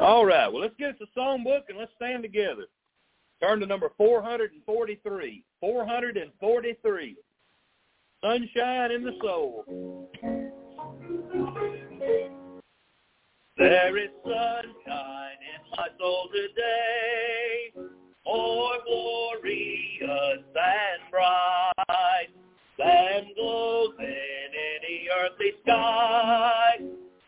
All right. Well, let's get us a song book and let's stand together. Turn to number 443. 443. Sunshine in the Soul. There is sunshine in my soul today, more glorious and bright than glows in any earthly sky.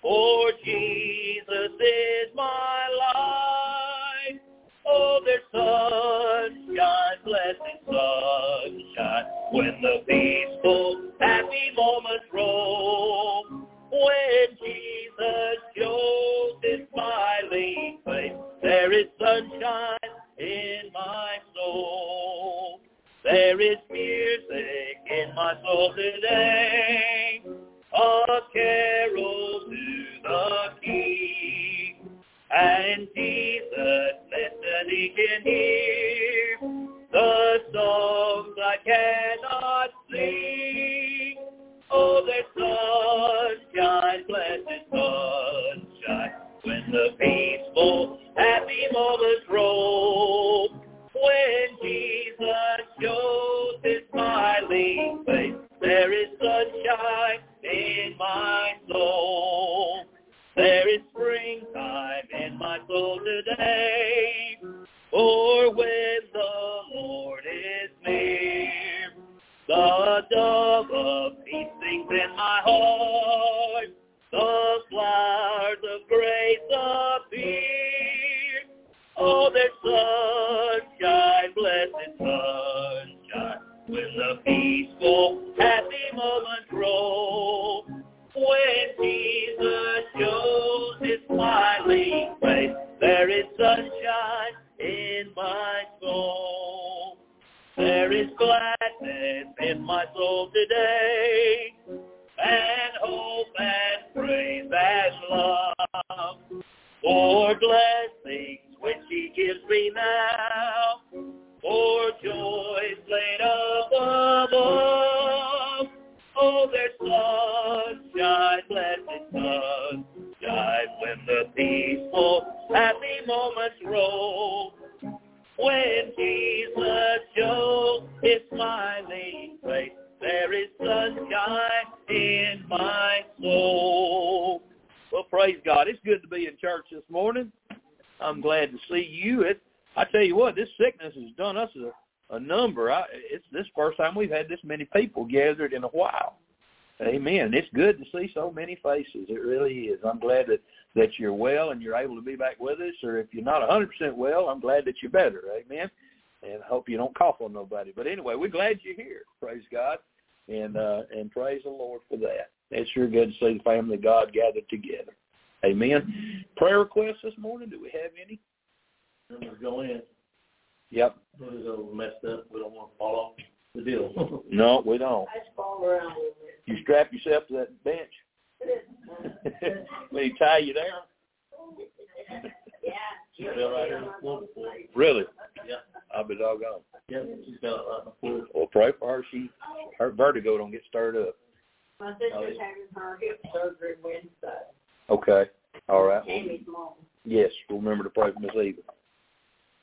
For Jesus is my life. Oh, there's sunshine, blessed sunshine, when the peaceful, happy moments roll. When Jesus shows his smiling face, there is sunshine in my soul. There is music in my soul today, a carol to the King. And Jesus listening can hear the songs I cannot sing. Oh, there's sunshine, blessed sunshine, when the peaceful, happy moments roll. When Jesus shows there is sunshine in my soul. There is springtime in my soul today, for when the Lord is near, the dove of peace sings in my heart, the flowers of grace appear. Oh, there's sunshine, blessed when the peaceful, happy moments roll. When Jesus shows his smiling face, there is sunshine in my soul. There is gladness in my soul today, and hope and praise and love for blessings good to be in church this morning. I'm glad to see you. It, I tell you what, this sickness has done us a, a number. I, it's this first time we've had this many people gathered in a while. Amen. It's good to see so many faces. It really is. I'm glad that that you're well and you're able to be back with us. Or if you're not 100% well, I'm glad that you're better. Amen. And I hope you don't cough on nobody. But anyway, we're glad you're here. Praise God. And uh, and praise the Lord for that. It's sure good to see the family of God gathered together. Amen. Prayer requests this morning. Do we have any? Numbers go in. Yep. Those are messed up. We don't want to fall off the deal. No, we don't. I just fall around a little bit. You strap yourself to that bench. Will he tie you down? Yeah. She fell right here on the floor before. Really? Yeah. I'll be doggone. Yeah, she fell right on the floor. Well, pray for her. She her vertigo don't get stirred up. My sister's having her hip surgery Wednesday. Okay. All right. Amy's mom. Yes, we'll remember to pray for Miss Eva.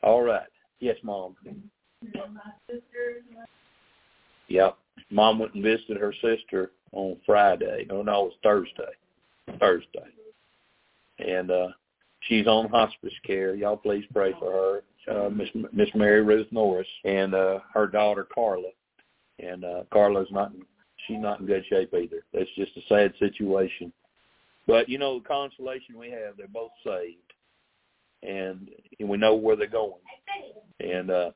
All right. Yes, Mom. My sister. Yep. Mom went and visited her sister on Friday. No, no, it was Thursday. Thursday. And uh she's on hospice care. Y'all please pray for her. Uh Miss Miss Mary Ruth Norris and uh her daughter Carla. And uh Carla's not in, she's not in good shape either. That's just a sad situation. But you know the consolation we have, they're both saved. And, and we know where they're going. And uh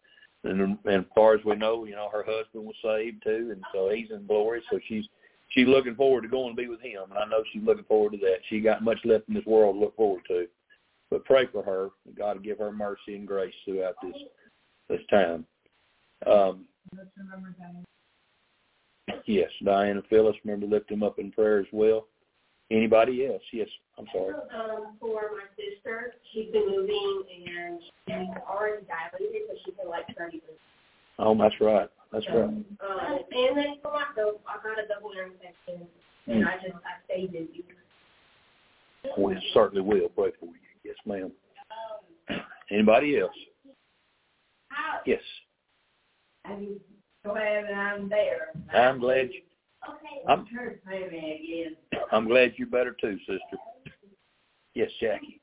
and and as far as we know, you know, her husband was saved too, and so he's in glory. So she's she's looking forward to going to be with him, and I know she's looking forward to that. She got much left in this world to look forward to. But pray for her. God give her mercy and grace throughout this this time. Um, yes, Diana Phyllis, remember lift him up in prayer as well. Anybody else? Yes, I'm sorry. Um, for my sister, she's been moving and she's already dilated, but she's been like 30 minutes. Oh, that's right. That's so, right. Um, and then for myself, I got a double ear infection, and mm. I just I stayed busy. We certainly will pray for you. Yes, ma'am. Um, Anybody else? I, yes. I'm glad I'm there. I'm glad you I'm-. I'm glad you're better too, sister. Yes, Jackie.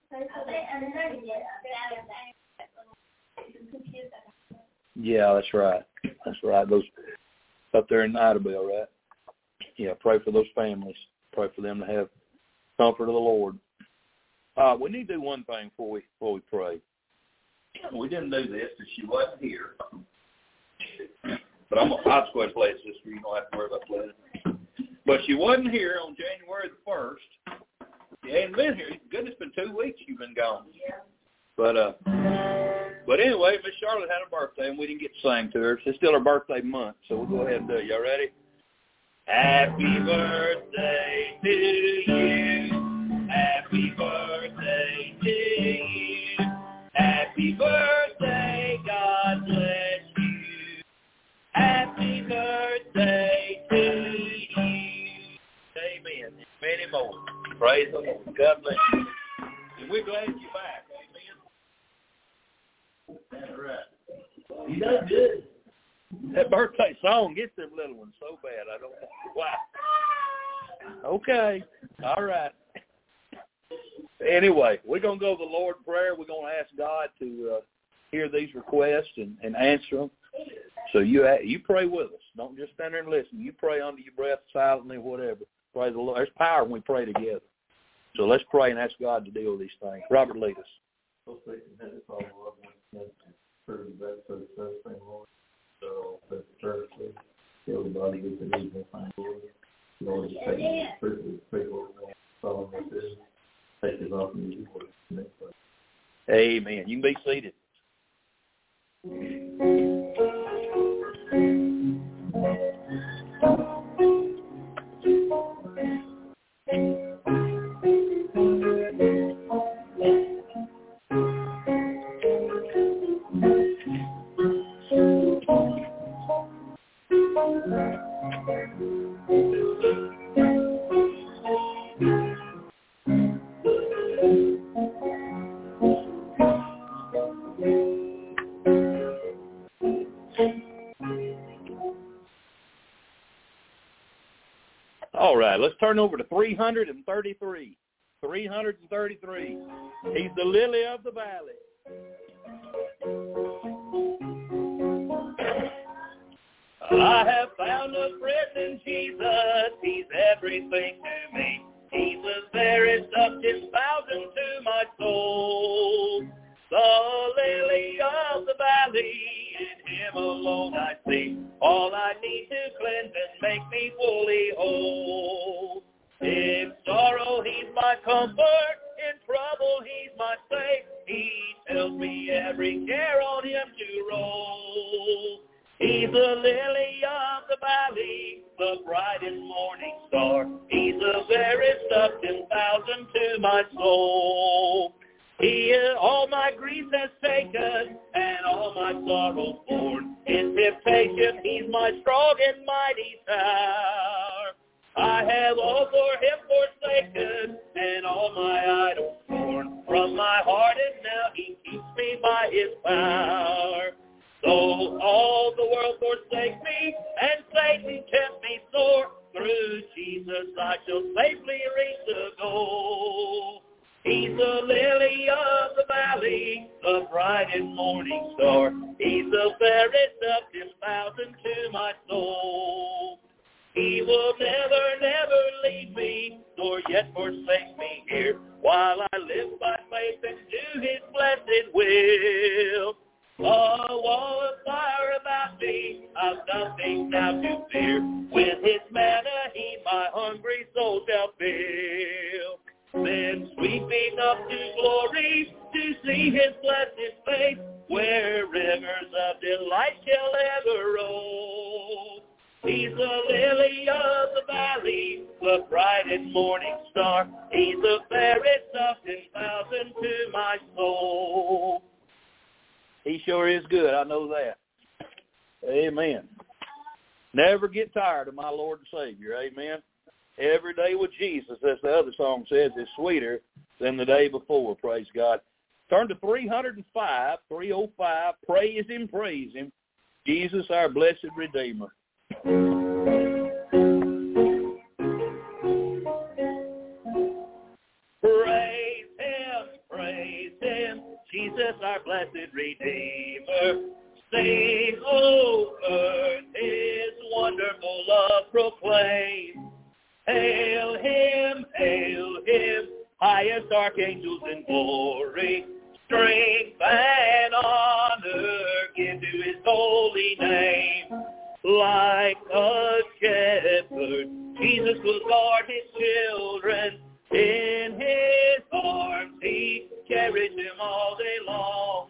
Yeah, that's right. That's right. Those up there in Idabel, right? Yeah, pray for those families. Pray for them to have comfort of the Lord. Uh, we need to do one thing before we before we pray. We didn't do this because she wasn't here. But I'm gonna, I'll and play it, sister. You don't have to worry about playing. But she wasn't here on January the first. She hadn't been here. Goodness, been two weeks you've been gone. But uh, but anyway, Miss Charlotte had a birthday and we didn't get to sing to her. It's still her birthday month, so we'll go ahead and do it. Y'all ready? Happy birthday to you. Happy birthday Praise the Lord. God bless you. And we're glad you're back. Amen. That's right. Good. That birthday song gets them little ones so bad. I don't know why. Okay. All right. Anyway, we're going to go to the Lord prayer. We're going to ask God to uh, hear these requests and, and answer them. So you you pray with us. Don't just stand there and listen. You pray under your breath silently, whatever. Pray the Lord. There's power when we pray together. So let's pray and ask God to deal with these things. Robert, lead us. So they can have this all up and prove that for the first thing, Lord. So that the church, everybody gets an evening find Lord. Just take it, pray Lord, follow this, take it off and you Lord. Next place. Amen. You can be seated. Right, let's turn over to 333. 333. He's the lily of the valley. I have found a friend in Jesus. He's everything to me. He's the very substance fountain to my soul. The lily of the valley, in him alone I see. All I need to cleanse and make me fully whole. In sorrow, he's my comfort. In trouble, he's my safe. He tells me every care on him to roll. He's the lily of the valley, the brightest morning star. He's the very substance thousand to my soul. He is all my grief has taken and all my sorrows borne. In temptation, he's my strong and mighty tower. I have all for him forsaken and all my idols torn from my heart, and now he keeps me by his power. Though all the world forsake me and Satan tempt me sore, through Jesus I shall safely reach the goal. He's the lily of the valley, the brightest morning star. He's the fairest of ten thousand to my soul. He will never, never leave me, nor yet forsake me here, while I live by faith and do his blessed will. A wall of fire about me, I've nothing now to fear. With his manna he my hungry soul shall fill. Then sweeping up to glory to see his blessed face, where rivers of delight shall ever roll. He's the lily of the valley, the brightest morning star. He's the fairest of ten thousand to my soul. He sure is good. I know that. Amen. Never get tired of my Lord and Savior. Amen. Every day with Jesus, as the other song says, is sweeter than the day before, praise God. Turn to 305, 305, praise him, praise him. Jesus, our blessed Redeemer. Praise him, praise him, Jesus our blessed Redeemer. Sing, O earth, his wonderful love proclaim. Hail him, hail him, highest archangels in glory. Strength and honor give to his holy name. Like a shepherd, Jesus will guard his children. In his arms he carries them all day long.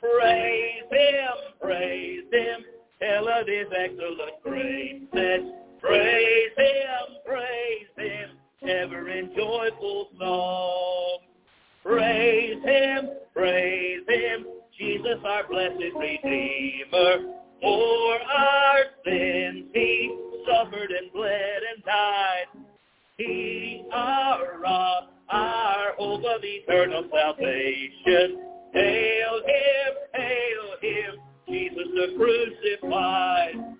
Praise him, praise him, tell of his excellent greatness. Praise him, praise him, ever in joyful song. Praise him, praise him, Jesus our blessed Redeemer. For our sins he suffered and bled and died. He our rock, our hope of eternal salvation. Hail him, hail him, Jesus the crucified.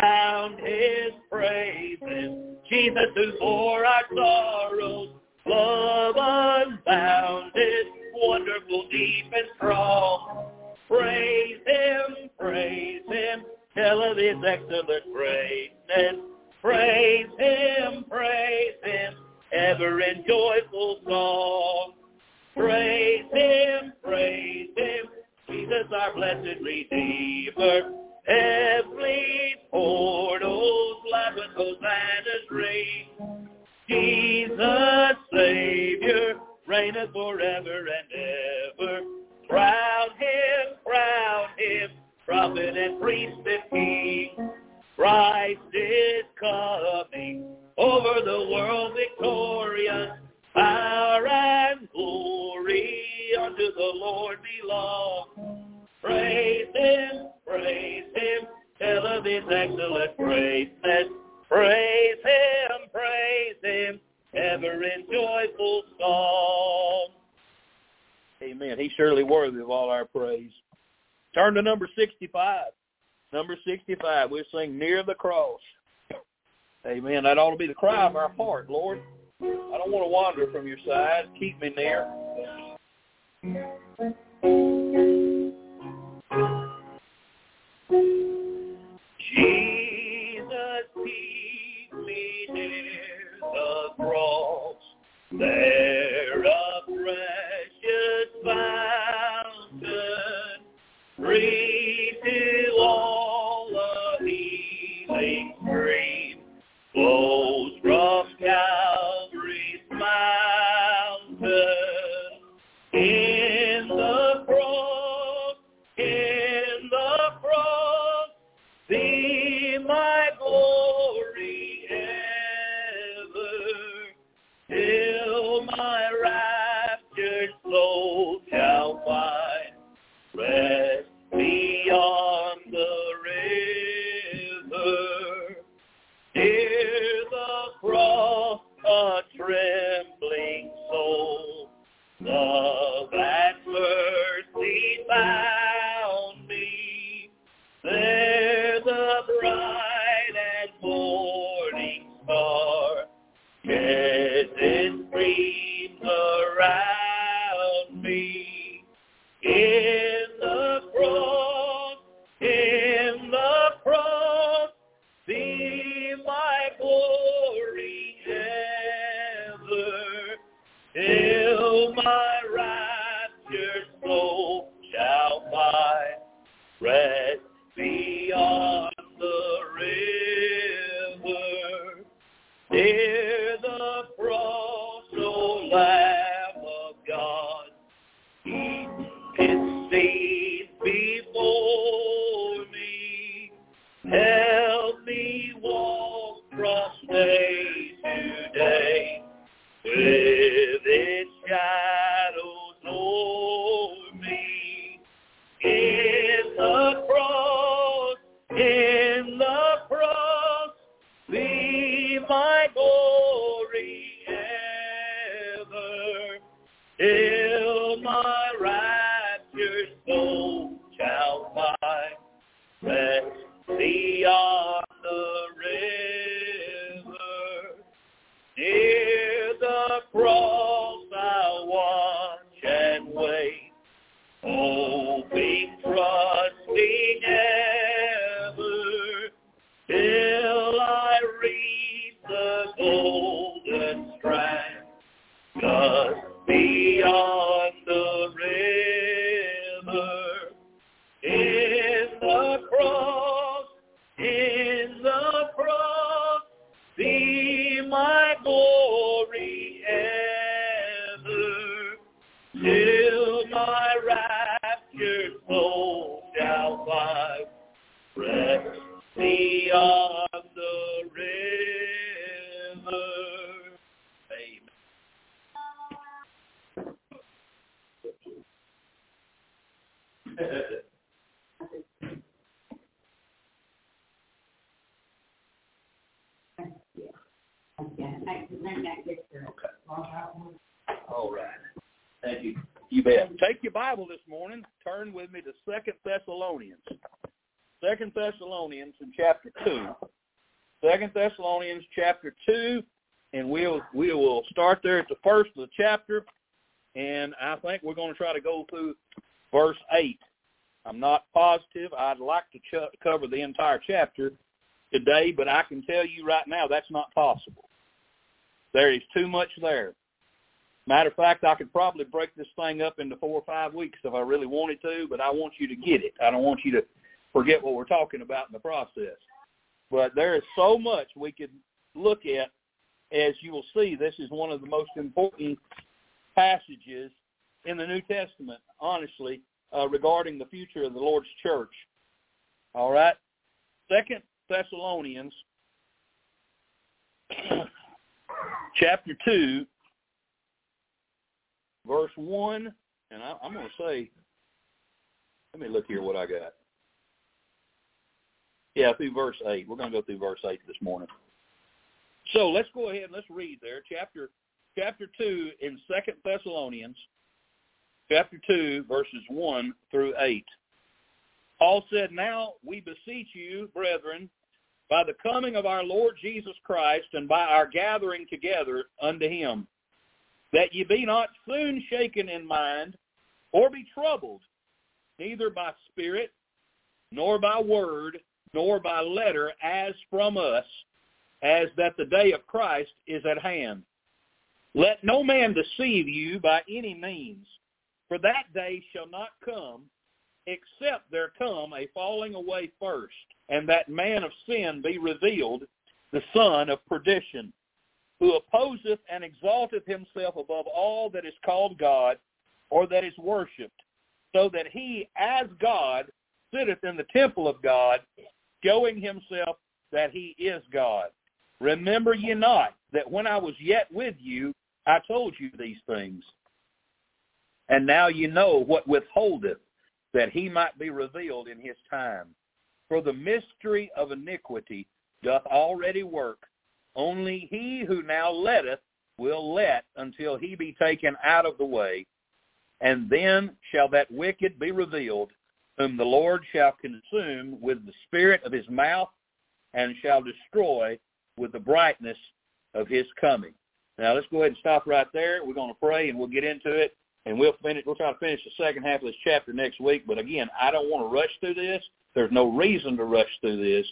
Sound his praises, Jesus who bore our sorrows. Love unbounded, wonderful, deep and strong. Praise him, praise him, tell of his excellent greatness. Praise him, praise him, ever in joyful song. Praise him, praise him, Jesus our blessed Redeemer. Heavenly portals Hosanna's ring. Jesus, Savior, reigneth forever and ever. Crown him, crown him, prophet and priest and king. Christ is coming over the world victorious. Power and glory unto the Lord belong. Praise him, praise him, tell of his excellent greatness. Praise him, praise him, ever in joyful song. Amen. He's surely worthy of all our praise. Turn to number 65. Number 65, we'll sing Near the Cross. Amen. That ought to be the cry of our heart, Lord. I don't want to wander from your side. Keep me near. Jesus, keep me near the cross. There cross, Okay. All right. Thank you. You bet. Take your Bible this morning. Turn with me to Second Thessalonians. Second Thessalonians in chapter two. Second Thessalonians chapter two, and we'll we will start there at the first of the chapter, and I think we're going to try to go through verse eight. I'm not positive. I'd like to ch- cover the entire chapter today, but I can tell you right now that's not possible. There is too much there. Matter of fact, I could probably break this thing up into four or five weeks if I really wanted to, but I want you to get it. I don't want you to forget what we're talking about in the process. But there is so much we could look at. As you will see, this is one of the most important passages in the New Testament, honestly, uh, regarding the future of the Lord's church. All right? Second Thessalonians chapter 2, verse 1, and I, I'm going to say, let me look here what I got. Yeah, through verse 8. We're going to go through verse 8 this morning. So let's go ahead and let's read there. Chapter chapter 2 in Second Thessalonians, chapter 2, verses 1 through 8. Paul said, Now we beseech you, brethren, by the coming of our Lord Jesus Christ and by our gathering together unto him, that ye be not soon shaken in mind, or be troubled, neither by spirit, nor by word, nor by letter, as from us, as that the day of Christ is at hand. Let no man deceive you by any means, for that day shall not come, except there come a falling away first, and that man of sin be revealed, the son of perdition, who opposeth and exalteth himself above all that is called God, or that is worshipped, so that he, as God, sitteth in the temple of God, showing himself that he is God. Remember ye not that when I was yet with you, I told you these things. And now you know what withholdeth, that he might be revealed in his time. For the mystery of iniquity doth already work. Only he who now letteth will let until he be taken out of the way. And then shall that wicked be revealed, whom the Lord shall consume with the spirit of his mouth and shall destroy with the brightness of his coming. Now let's go ahead and stop right there. We're going to pray and we'll get into it and we'll finish we'll try to finish the second half of this chapter next week. But again, I don't want to rush through this. There's no reason to rush through this.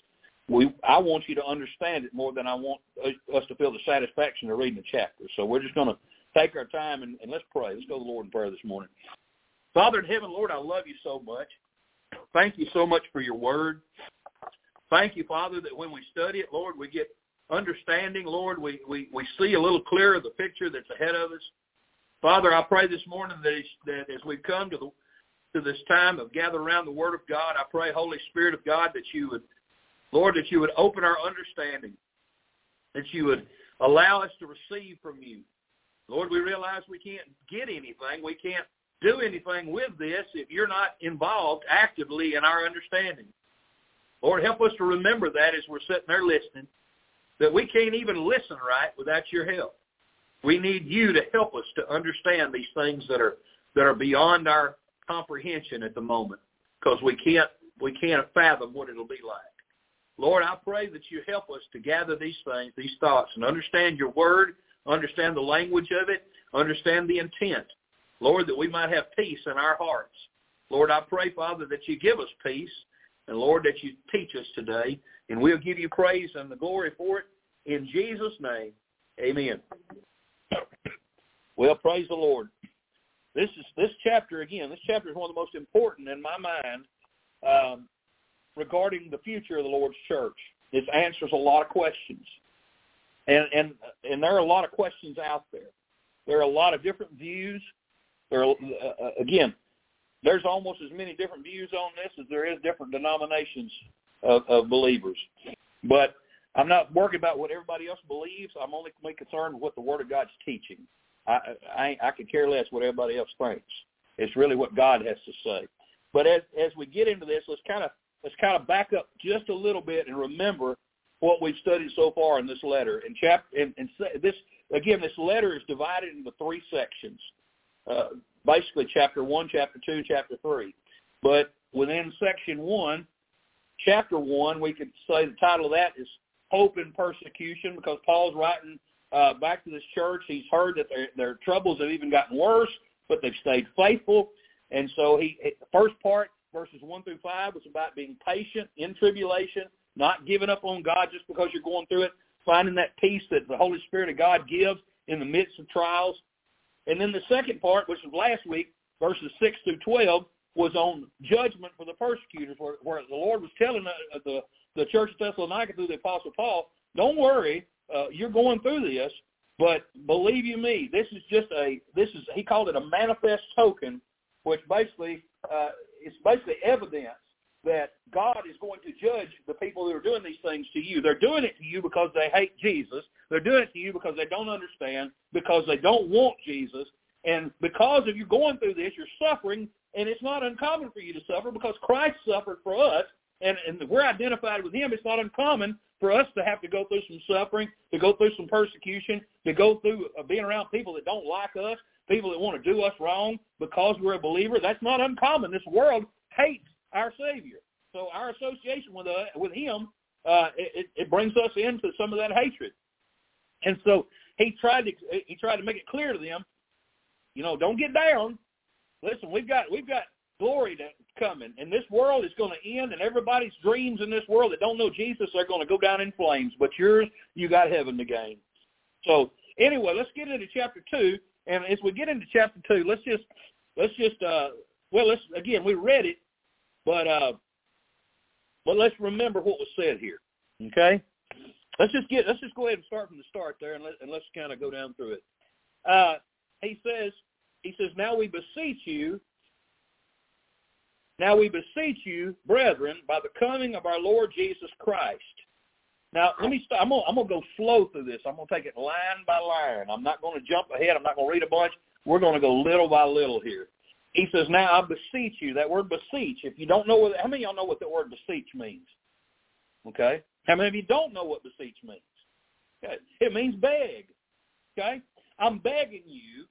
We I want you to understand it more than I want us to feel the satisfaction of reading the chapter. So we're just going to take our time and, and let's pray. Let's go to the Lord in prayer this morning. Father in heaven, Lord, I love you so much. Thank you so much for your word. Thank you, Father, that when we study it, Lord, we get understanding. Lord, we, we, we see a little clearer the picture that's ahead of us. Father, I pray this morning that, that as we've come to the to this time of gather around the Word of God, I pray, Holy Spirit of God, that you would, Lord, that you would open our understanding, that you would allow us to receive from you. Lord, we realize we can't get anything. We can't do anything with this if you're not involved actively in our understanding. Lord, help us to remember that as we're sitting there listening, that we can't even listen right without your help. We need you to help us to understand these things that are that are beyond our comprehension at the moment because we can't we can't fathom what it'll be like. Lord, I pray that you help us to gather these things, these thoughts, and understand your word, understand the language of it, understand the intent. Lord, that we might have peace in our hearts. Lord, I pray, Father, that you give us peace, and Lord, that you teach us today, and we'll give you praise and the glory for it. In Jesus' name, amen. Well, praise the Lord. This is this chapter again. This chapter is one of the most important in my mind um, regarding the future of the Lord's church. It answers a lot of questions, and and and there are a lot of questions out there. There are a lot of different views. There are, uh, again, there's almost as many different views on this as there is different denominations of, of believers. But I'm not worried about what everybody else believes. I'm only concerned with what the Word of God's teaching. I I, I could care less what everybody else thinks. It's really what God has to say. But as as we get into this, let's kind of let's kind of back up just a little bit and remember what we've studied so far in this letter. And chap and, and this again, this letter is divided into three sections. Uh, basically, chapter one, chapter two, chapter three. But within section one, chapter one, we could say the title of that is "Hope in Persecution," because Paul's writing uh, back to this church. He's heard that their, their troubles have even gotten worse, but they've stayed faithful. And so he, the first part, verses 1 through 5, was about being patient in tribulation, not giving up on God just because you're going through it, finding that peace that the Holy Spirit of God gives in the midst of trials. And then the second part, which was last week, verses 6 through 12, was on judgment for the persecutors, where, where the Lord was telling the, the, the church of Thessalonica through the Apostle Paul, don't worry, uh, you're going through this, but believe you me, this is just a, this is, he called it a manifest token, which basically, uh, it's basically evidence that God is going to judge the people who are doing these things to you. They're doing it to you because they hate Jesus. They're doing it to you because they don't understand, because they don't want Jesus. And because of you're going through this, you're suffering, and it's not uncommon for you to suffer because Christ suffered for us, and, and we're identified with him. It's not uncommon for us to have to go through some suffering, to go through some persecution, to go through uh, being around people that don't like us, people that want to do us wrong because we're a believer. That's not uncommon. This world hates our Savior. So our association with uh, with Him, uh, it, it brings us into some of that hatred. And so he tried to he tried to make it clear to them, you know, don't get down. Listen, we've got we've got glory to coming, and this world is going to end, and everybody's dreams in this world that don't know Jesus are going to go down in flames. But yours, you got heaven to gain. So anyway, let's get into chapter two, and as we get into chapter two, let's just let's just uh, well, let's again we read it, but uh, but let's remember what was said here. Okay, let's just get let's just go ahead and start from the start there, and, let, and let's kind of go down through it. Uh, he says he says now we beseech you. Now we beseech you, brethren, by the coming of our Lord Jesus Christ. Now let me start. I'm gonna, I'm gonna go slow through this. I'm gonna take it line by line. I'm not gonna jump ahead. I'm not gonna read a bunch. We're gonna go little by little here. He says, now I beseech you. That word beseech, if you don't know what, how many y'all know what the word beseech means? Okay? How many of you don't know what beseech means? Okay. It means beg. Okay? I'm begging you,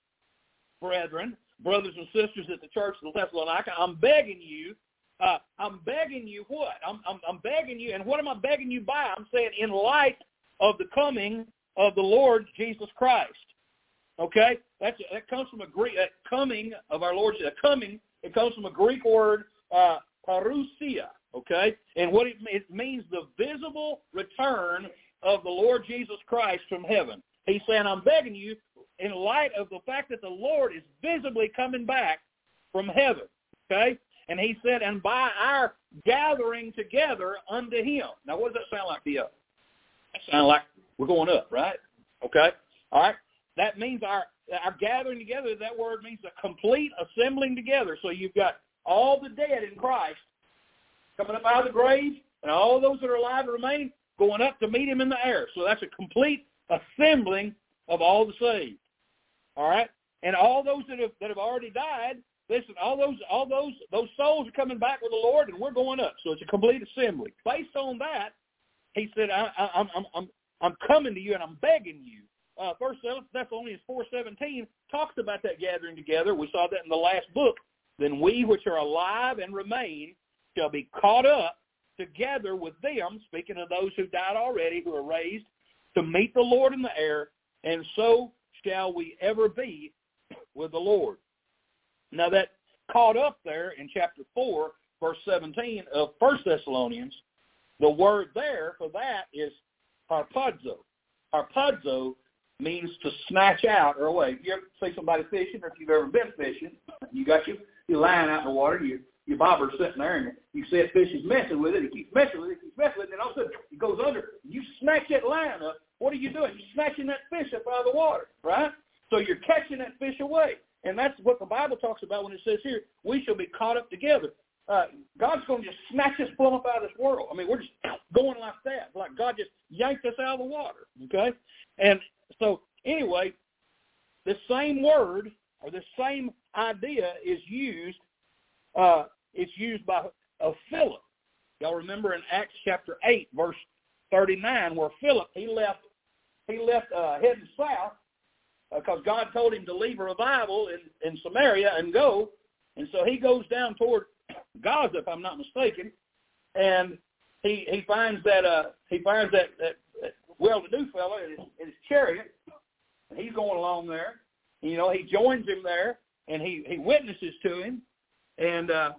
brethren, brothers and sisters at the church of Thessalonica, I'm begging you, uh, I'm begging you what? I'm, I'm, I'm begging you, and what am I begging you by? I'm saying in light of the coming of the Lord Jesus Christ. Okay, that's that comes from a Greek that coming of our Lord. That coming it comes from a Greek word uh, parousia. Okay, and what it, it means the visible return of the Lord Jesus Christ from heaven. He's saying, I'm begging you, in light of the fact that the Lord is visibly coming back from heaven. Okay, and he said, and by our gathering together unto him. Now, what does that sound like to you? That sounds like we're going up, right? Okay, all right. That means our our gathering together. That word means a complete assembling together. So you've got all the dead in Christ coming up out of the grave, and all those that are alive and remaining going up to meet him in the air. So that's a complete assembling of all the saved. All right, and all those that have that have already died. Listen, all those all those those souls are coming back with the Lord, and we're going up. So it's a complete assembly. Based on that, he said, I, I, I'm I'm I'm I'm coming to you, and I'm begging you uh, First Thessalonians four seventeen talks about that gathering together. We saw that in the last book. Then we which are alive and remain shall be caught up together with them, speaking of those who died already, who are raised, to meet the Lord in the air, and so shall we ever be with the Lord. Now that caught up there in chapter 4, verse 17 of First Thessalonians, the word there for that is harpazo. Harpazo means to snatch out or away. If you ever see somebody fishing, or if you've ever been fishing, you got your your line out in the water, your your bobber's sitting there, and you see a fish is messing with it. It keeps messing with it, it keeps messing with it, and all of a sudden it goes under. You snatch that line up. What are you doing? You're snatching that fish up out of the water, right? So you're catching that fish away. And that's what the Bible talks about when it says here, we shall be caught up together. Uh, God's going to just snatch us plumb up out of this world. I mean, we're just going like that, like God just yanked us out of the water. Okay, and so anyway, the same word or the same idea is used. Uh, it's used by uh, Philip. Y'all remember in Acts chapter eight, verse 39 where Philip, he left, he left uh, heading south because God told him to leave a revival in, in Samaria and go. And so he goes down toward Gaza, if I'm not mistaken, and he he finds that uh he finds that that, that well-to-do fellow in his, in his chariot, and he's going along there. You know, he joins him there, and he he witnesses to him, and uh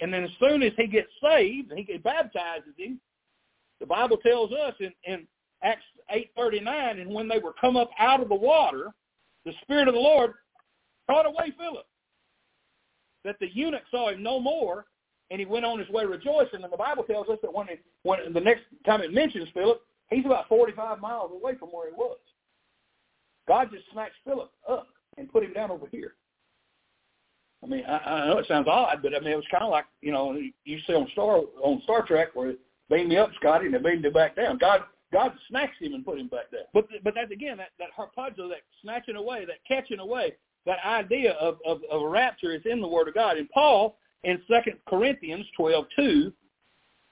and then as soon as he gets saved, he baptizes him. The Bible tells us in in Acts 8:39, and when they were come up out of the water, the Spirit of the Lord caught away Philip. That the eunuch saw him no more, and he went on his way rejoicing. And the Bible tells us that when it, when the next time it mentions Philip, he's about 45 miles away from where he was. God just snatched Philip up and put him down over here. I mean, I, I know it sounds odd, but I mean it was kind of like you know you see on Star on Star Trek where beam me up, Scotty, and they beamed me back down. God God snatched him and put him back there. But but that's again that that harpazo, that snatching away, that catching away, that idea of of, of a rapture is in the Word of God. And Paul in Second Corinthians twelve two,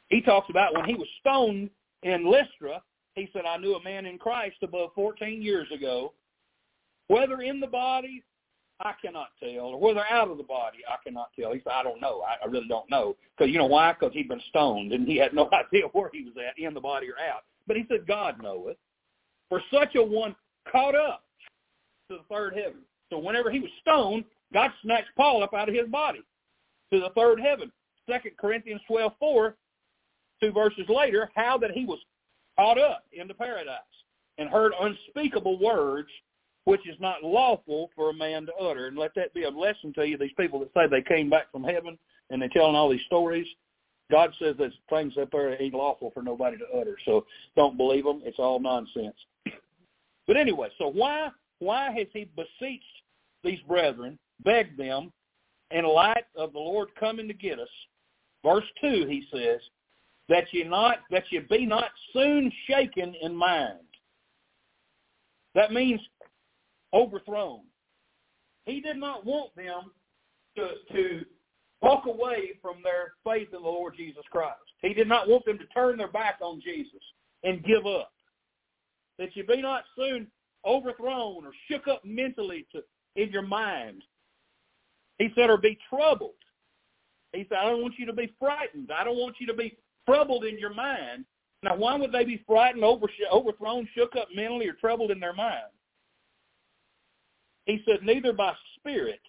he talks about when he was stoned in Lystra. He said, "I knew a man in Christ above fourteen years ago, whether in the body." I cannot tell, or whether out of the body, I cannot tell. He said, I don't know. I, I really don't know. Because you know why? Because he'd been stoned, and he had no idea where he was at, in the body or out. But he said, God knoweth. For such a one caught up to the third heaven. So whenever he was stoned, God snatched Paul up out of his body to the third heaven. Second Corinthians twelve four, two verses later, how that he was caught up into paradise and heard unspeakable words which is not lawful for a man to utter. And let that be a lesson to you, these people that say they came back from heaven and they're telling all these stories. God says there's things up there that ain't lawful for nobody to utter. So don't believe them. It's all nonsense. But anyway, so why why has he beseeched these brethren, begged them, in light of the Lord coming to get us? Verse two, he says, that you not that you be not soon shaken in mind. That means overthrown. He did not want them to to walk away from their faith in the Lord Jesus Christ. He did not want them to turn their back on Jesus and give up. That you be not soon overthrown or shook up mentally to, in your mind. He said, or be troubled. He said, I don't want you to be frightened. I don't want you to be troubled in your mind. Now, why would they be frightened, over, overthrown, shook up mentally, or troubled in their mind? He said, neither by spirit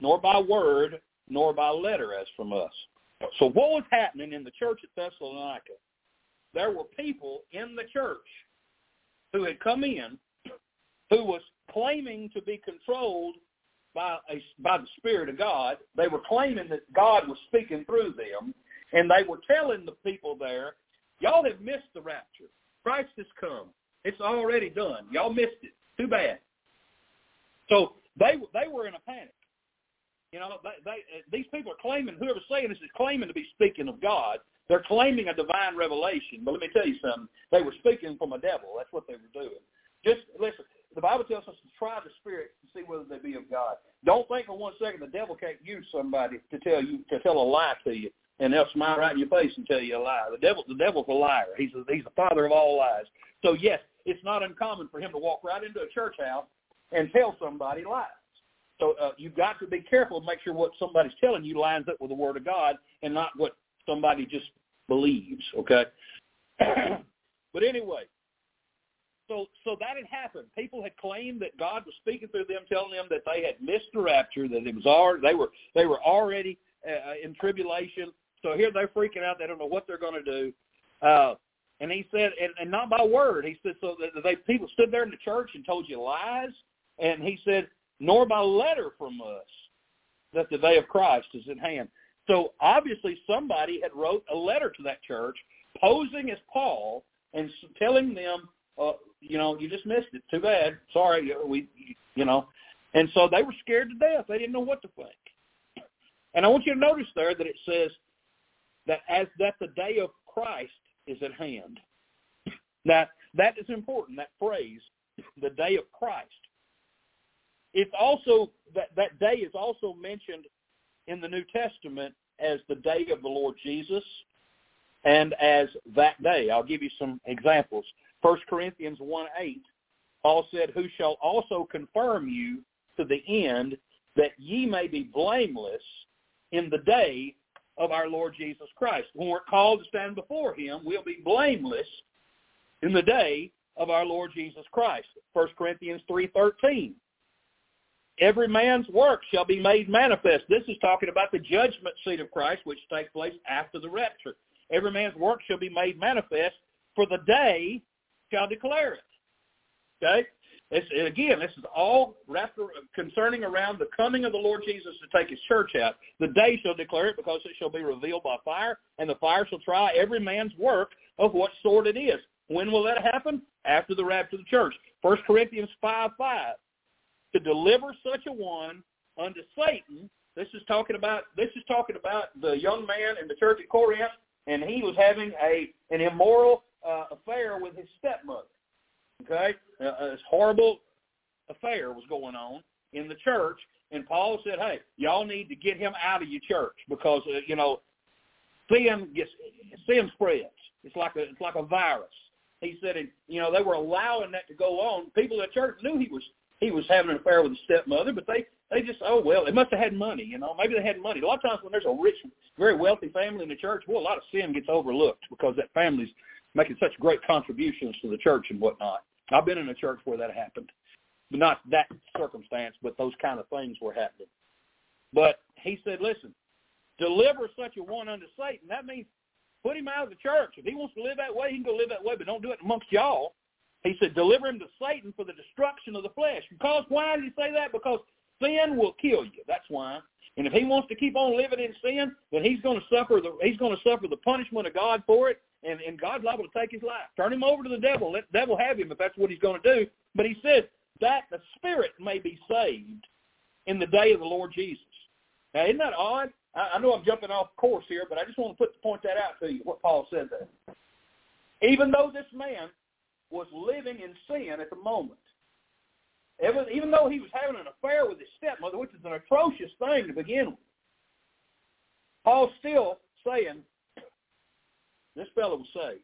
nor by word, nor by letter as from us. So what was happening in the church at Thessalonica? There were people in the church who had come in who was claiming to be controlled by a, by the Spirit of God. They were claiming that God was speaking through them, and they were telling the people there, y'all have missed the rapture. Christ has come. It's already done. Y'all missed it. Too bad. So they they were in a panic. You know, they, they, uh, these people are claiming, whoever's saying this is claiming to be speaking of God. They're claiming a divine revelation. But let me tell you something. They were speaking from a devil. That's what they were doing. Just listen. The Bible tells us to try the spirit to see whether they be of God. Don't think for one second the devil can't use somebody to tell you to tell a lie to you, and they'll smile right in your face and tell you a lie. The devil, the devil's a liar. He's a, he's the father of all lies. So yes, it's not uncommon for him to walk right into a church house and tell somebody lies. So uh, you've got to be careful, to make sure what somebody's telling you lines up with the Word of God and not what somebody just believes. Okay. but anyway, so so that had happened. People had claimed that God was speaking through them, telling them that they had missed the rapture, that it was already they were they were already uh, in tribulation. So here they're freaking out. They don't know what they're going to do. Uh, and he said, and, and not by word. He said, so they people stood there in the church and told you lies. And he said, nor by letter from us that the day of Christ is at hand. So obviously somebody had wrote a letter to that church posing as Paul and telling them, uh, you know, you just missed it. Too bad. Sorry. We, you know. And so they were scared to death. They didn't know what to think. And I want you to notice there that it says that as that the day of Christ is at hand. Now, that is important, that phrase, the day of Christ it's also that that day is also mentioned in the New Testament as the day of the Lord Jesus. and as that day. I'll give you some examples. First Corinthians 1 8, Paul said, Who shall also confirm you to the end that ye may be blameless in the day of our Lord Jesus Christ. When we're called to stand before him, we'll be blameless in the day of our Lord Jesus Christ. 1 Corinthians 3.13. Every man's work shall be made manifest. This is talking about the judgment seat of Christ, which takes place after the rapture. Every man's work shall be made manifest, for the day shall declare it. Okay? It's, again, this is all wrapped concerning around the coming of the Lord Jesus to take his church out. The day shall declare it because it shall be revealed by fire, and the fire shall try every man's work of what sort it is. When will that happen? After the rapture of the church. 1 Corinthians 5, 5. To deliver such a one unto Satan. This is talking about this is talking about the young man in the church at Corinth, and he was having a an immoral uh, affair with his stepmother. Okay, uh, this horrible affair was going on in the church, and Paul said, "Hey, y'all need to get him out of your church because uh, you know sin gets sin spreads. It's like a it's like a virus." He said, and you know they were allowing that to go on. People at church knew he was he was having an affair with his stepmother, but they they just oh well, they must have had money, you know. Maybe they had money. A lot of times when there's a rich, very wealthy family in the church, well, a lot of sin gets overlooked because that family's making such great contributions to the church and whatnot. I've been in a church where that happened. But not that circumstance, but those kind of things were happening. But he said, listen, deliver such a one unto Satan. That means put him out of the church. If he wants to live that way, he can go live that way, but don't do it amongst y'all. He said, deliver him to Satan for the destruction of the flesh. Because why did he say that? Because sin will kill you. That's why. And if he wants to keep on living in sin, then he's going to suffer the he's going to suffer the punishment of God for it, and, and God's liable to take his life. Turn him over to the devil. Let the devil have him if that's what he's going to do. But he says that the spirit may be saved in the day of the Lord Jesus. Now, isn't that odd? I, I know I'm jumping off course here, but I just want to put point that out to you, what Paul said there. Even though this man was living in sin at the moment, even, even though he was having an affair with his stepmother, which is an atrocious thing to begin with, Paul's still saying, this fellow was saved.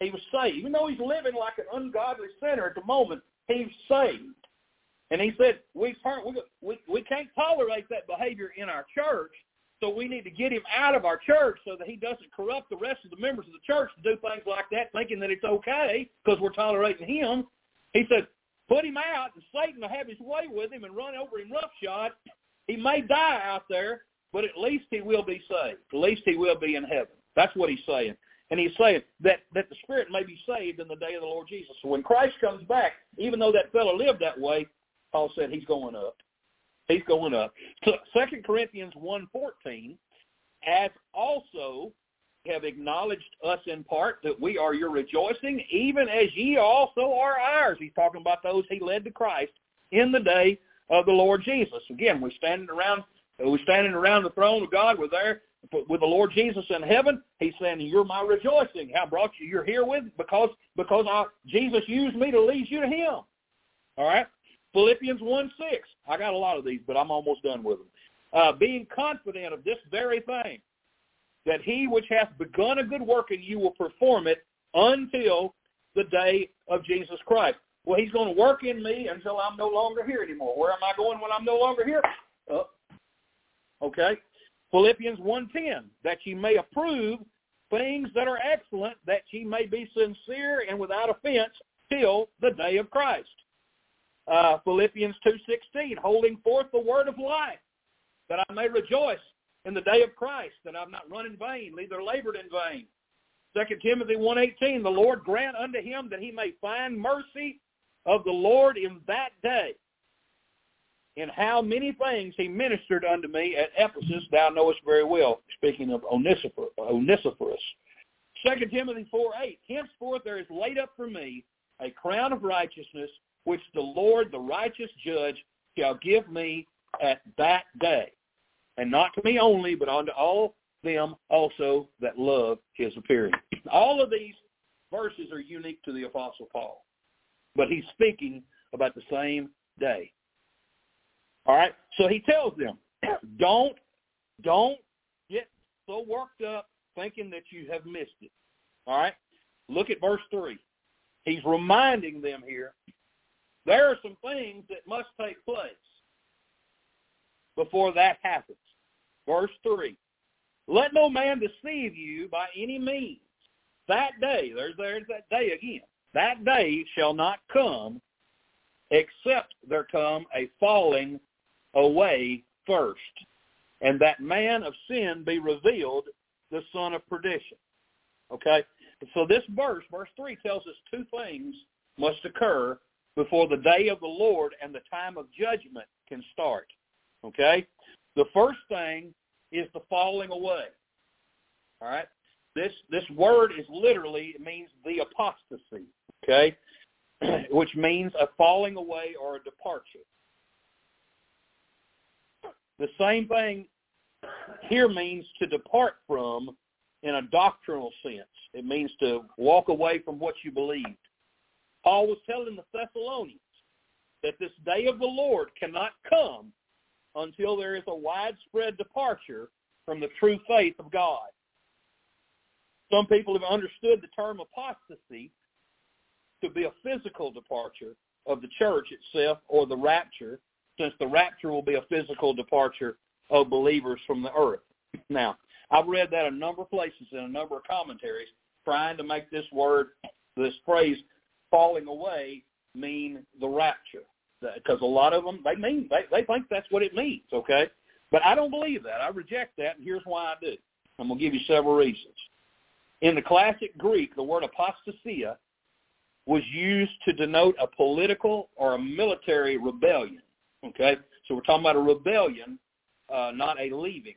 He was saved. Even though he's living like an ungodly sinner at the moment, he's saved. And he said, we, we, we can't tolerate that behavior in our church, so we need to get him out of our church so that he doesn't corrupt the rest of the members of the church to do things like that, thinking that it's okay because we're tolerating him. He said, put him out, and Satan will have his way with him and run over him roughshod. He may die out there, but at least he will be saved. At least he will be in heaven. That's what he's saying. And he's saying that, that the spirit may be saved in the day of the Lord Jesus. So when Christ comes back, even though that fellow lived that way, Paul said he's going up. He's going up. So 2 Corinthians 1.14, as also have acknowledged us in part that we are your rejoicing, even as ye also are ours. He's talking about those he led to Christ in the day of the Lord Jesus. Again, we're standing around we're standing around the throne of God. We're there with the Lord Jesus in heaven. He's saying, "You're my rejoicing. How brought you? You're here with because because I, Jesus used me to lead you to Him." All right. Philippians one six. I got a lot of these, but I'm almost done with them. Uh, being confident of this very thing, that he which hath begun a good work in you will perform it until the day of Jesus Christ. Well, he's going to work in me until I'm no longer here anymore. Where am I going when I'm no longer here? Uh, okay. Philippians 1.10, that ye may approve things that are excellent, that ye may be sincere and without offense till the day of Christ. Uh, Philippians 2.16, holding forth the word of life, that I may rejoice in the day of Christ, that I've not run in vain, neither labored in vain. 2 Timothy 1.18, the Lord grant unto him that he may find mercy of the Lord in that day. In how many things he ministered unto me at Ephesus, thou knowest very well, speaking of Onesiphorus. 2 Timothy 4, 8, henceforth there is laid up for me a crown of righteousness, which the Lord, the righteous judge, shall give me at that day and not to me only, but unto all them also that love his appearing. All of these verses are unique to the Apostle Paul, but he's speaking about the same day. All right, so he tells them, don't, don't get so worked up thinking that you have missed it. All right? Look at verse 3. He's reminding them here there are some things that must take place before that happens. Verse 3. Let no man deceive you by any means. That day, there's, there's that day again. That day shall not come except there come a falling away first, and that man of sin be revealed, the son of perdition. Okay? So this verse, verse 3, tells us two things must occur before the day of the Lord and the time of judgment can start. Okay? The first thing is the falling away. All right? This this word is literally it means the apostasy, okay? Which means a falling away or a departure. The same thing here means to depart from in a doctrinal sense. It means to walk away from what you believed. Paul was telling the Thessalonians that this day of the Lord cannot come until there is a widespread departure from the true faith of God. Some people have understood the term apostasy to be a physical departure of the church itself or the rapture, since the rapture will be a physical departure of believers from the earth. Now, I've read that a number of places in a number of commentaries trying to make this word, this phrase, falling away mean the rapture. Because a lot of them, they mean, they, they think that's what it means, okay? But I don't believe that. I reject that, and here's why I do. I'm going to give you several reasons. In the classic Greek, the word apostasia was used to denote a political or a military rebellion. Okay, so we're talking about a rebellion, uh, not a leaving.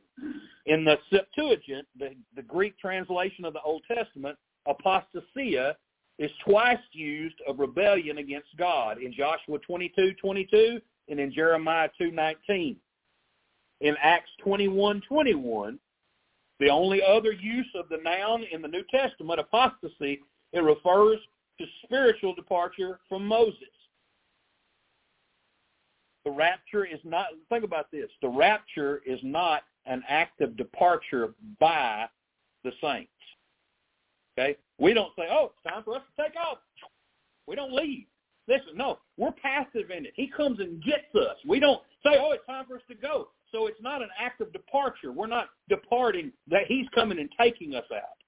In the Septuagint, the, the Greek translation of the Old Testament, apostasia is twice used of rebellion against God in Joshua 22:22 and in Jeremiah 2:19. In Acts 21:21, the only other use of the noun in the New Testament, apostasy, it refers to spiritual departure from Moses. The rapture is not, think about this, the rapture is not an act of departure by the saints. Okay? We don't say, oh, it's time for us to take off. We don't leave. Listen, no, we're passive in it. He comes and gets us. We don't say, oh, it's time for us to go. So it's not an act of departure. We're not departing that he's coming and taking us out.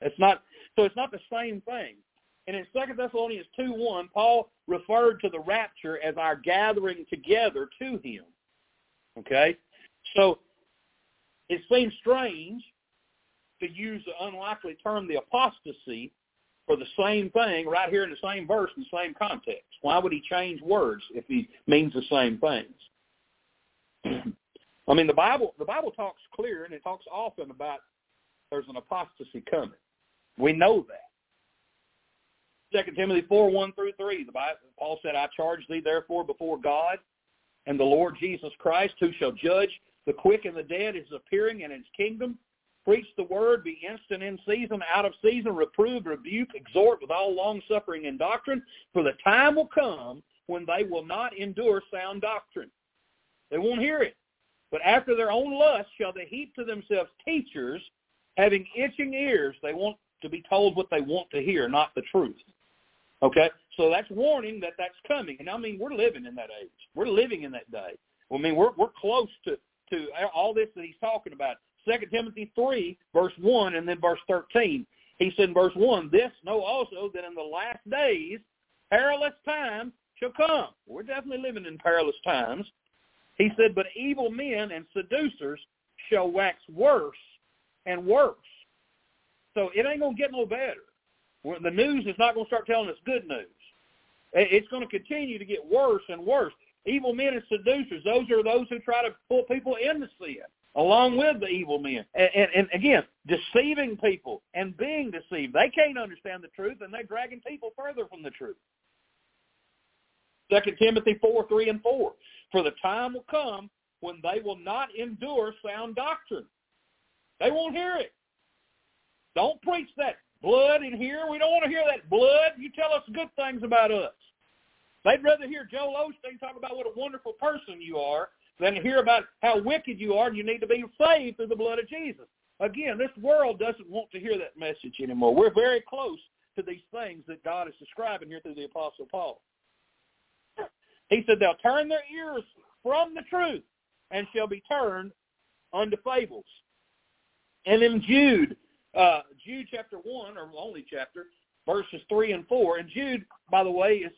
It's not so it's not the same thing. And in Second Thessalonians two one, Paul referred to the rapture as our gathering together to him. Okay? So it seems strange to use the unlikely term the apostasy for the same thing right here in the same verse in the same context. Why would he change words if he means the same things? I mean, the Bible the Bible talks clear and it talks often about there's an apostasy coming. We know that. Second Timothy four one through three, the Bible, Paul said, "I charge thee therefore before God and the Lord Jesus Christ, who shall judge the quick and the dead, is appearing in His kingdom. Preach the word, be instant in season, out of season, reprove, rebuke, exhort with all longsuffering and doctrine. For the time will come when they will not endure sound doctrine. They won't hear it. But after their own lust shall they heap to themselves teachers having itching ears. They want to be told what they want to hear, not the truth. Okay? So that's warning that that's coming. And I mean, we're living in that age. We're living in that day. I mean, we're we're close to to all this that he's talking about. Second Timothy three, verse one, and then verse thirteen. He said in verse one, "This know also that in the last days perilous times shall come." We're definitely living in perilous times. He said, but evil men and seducers shall wax worse and worse. So it ain't to get no better. The news is not going to start telling us good news. It's going to continue to get worse and worse. Evil men and seducers, those are those who try to pull people into sin along with the evil men. And, and, and again, deceiving people and being deceived. They can't understand the truth and they're dragging people further from the truth. Second Timothy 4, 3 and 4. For the time will come when they will not endure sound doctrine. They won't hear it. Don't preach that blood in here. We don't want to hear that blood. You tell us good things about us. They'd rather hear Joel Osteen talk about what a wonderful person you are than hear about how wicked you are and you need to be saved through the blood of Jesus. again, this world doesn't want to hear that message anymore. We're very close to these things that God is describing here through the Apostle Paul. He said they'll turn their ears from the truth and shall be turned unto fables. And in Jude, uh, Jude chapter 1, or only chapter, verses 3 and 4, and Jude, by the way, is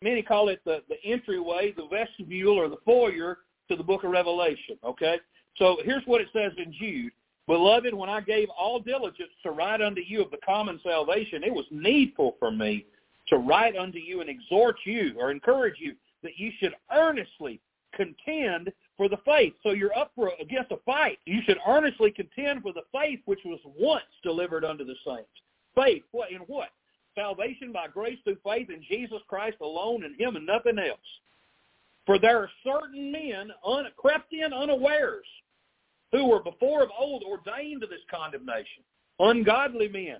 many call it the, the entryway, the vestibule, or the foyer to the book of Revelation, okay? So here's what it says in Jude. Beloved, when I gave all diligence to write unto you of the common salvation, it was needful for me to write unto you and exhort you or encourage you that you should earnestly contend for the faith. So you're up for against a fight. You should earnestly contend for the faith which was once delivered unto the saints. Faith, what in what? Salvation by grace through faith in Jesus Christ alone and him and nothing else. For there are certain men un, crept in unawares who were before of old ordained to this condemnation, ungodly men,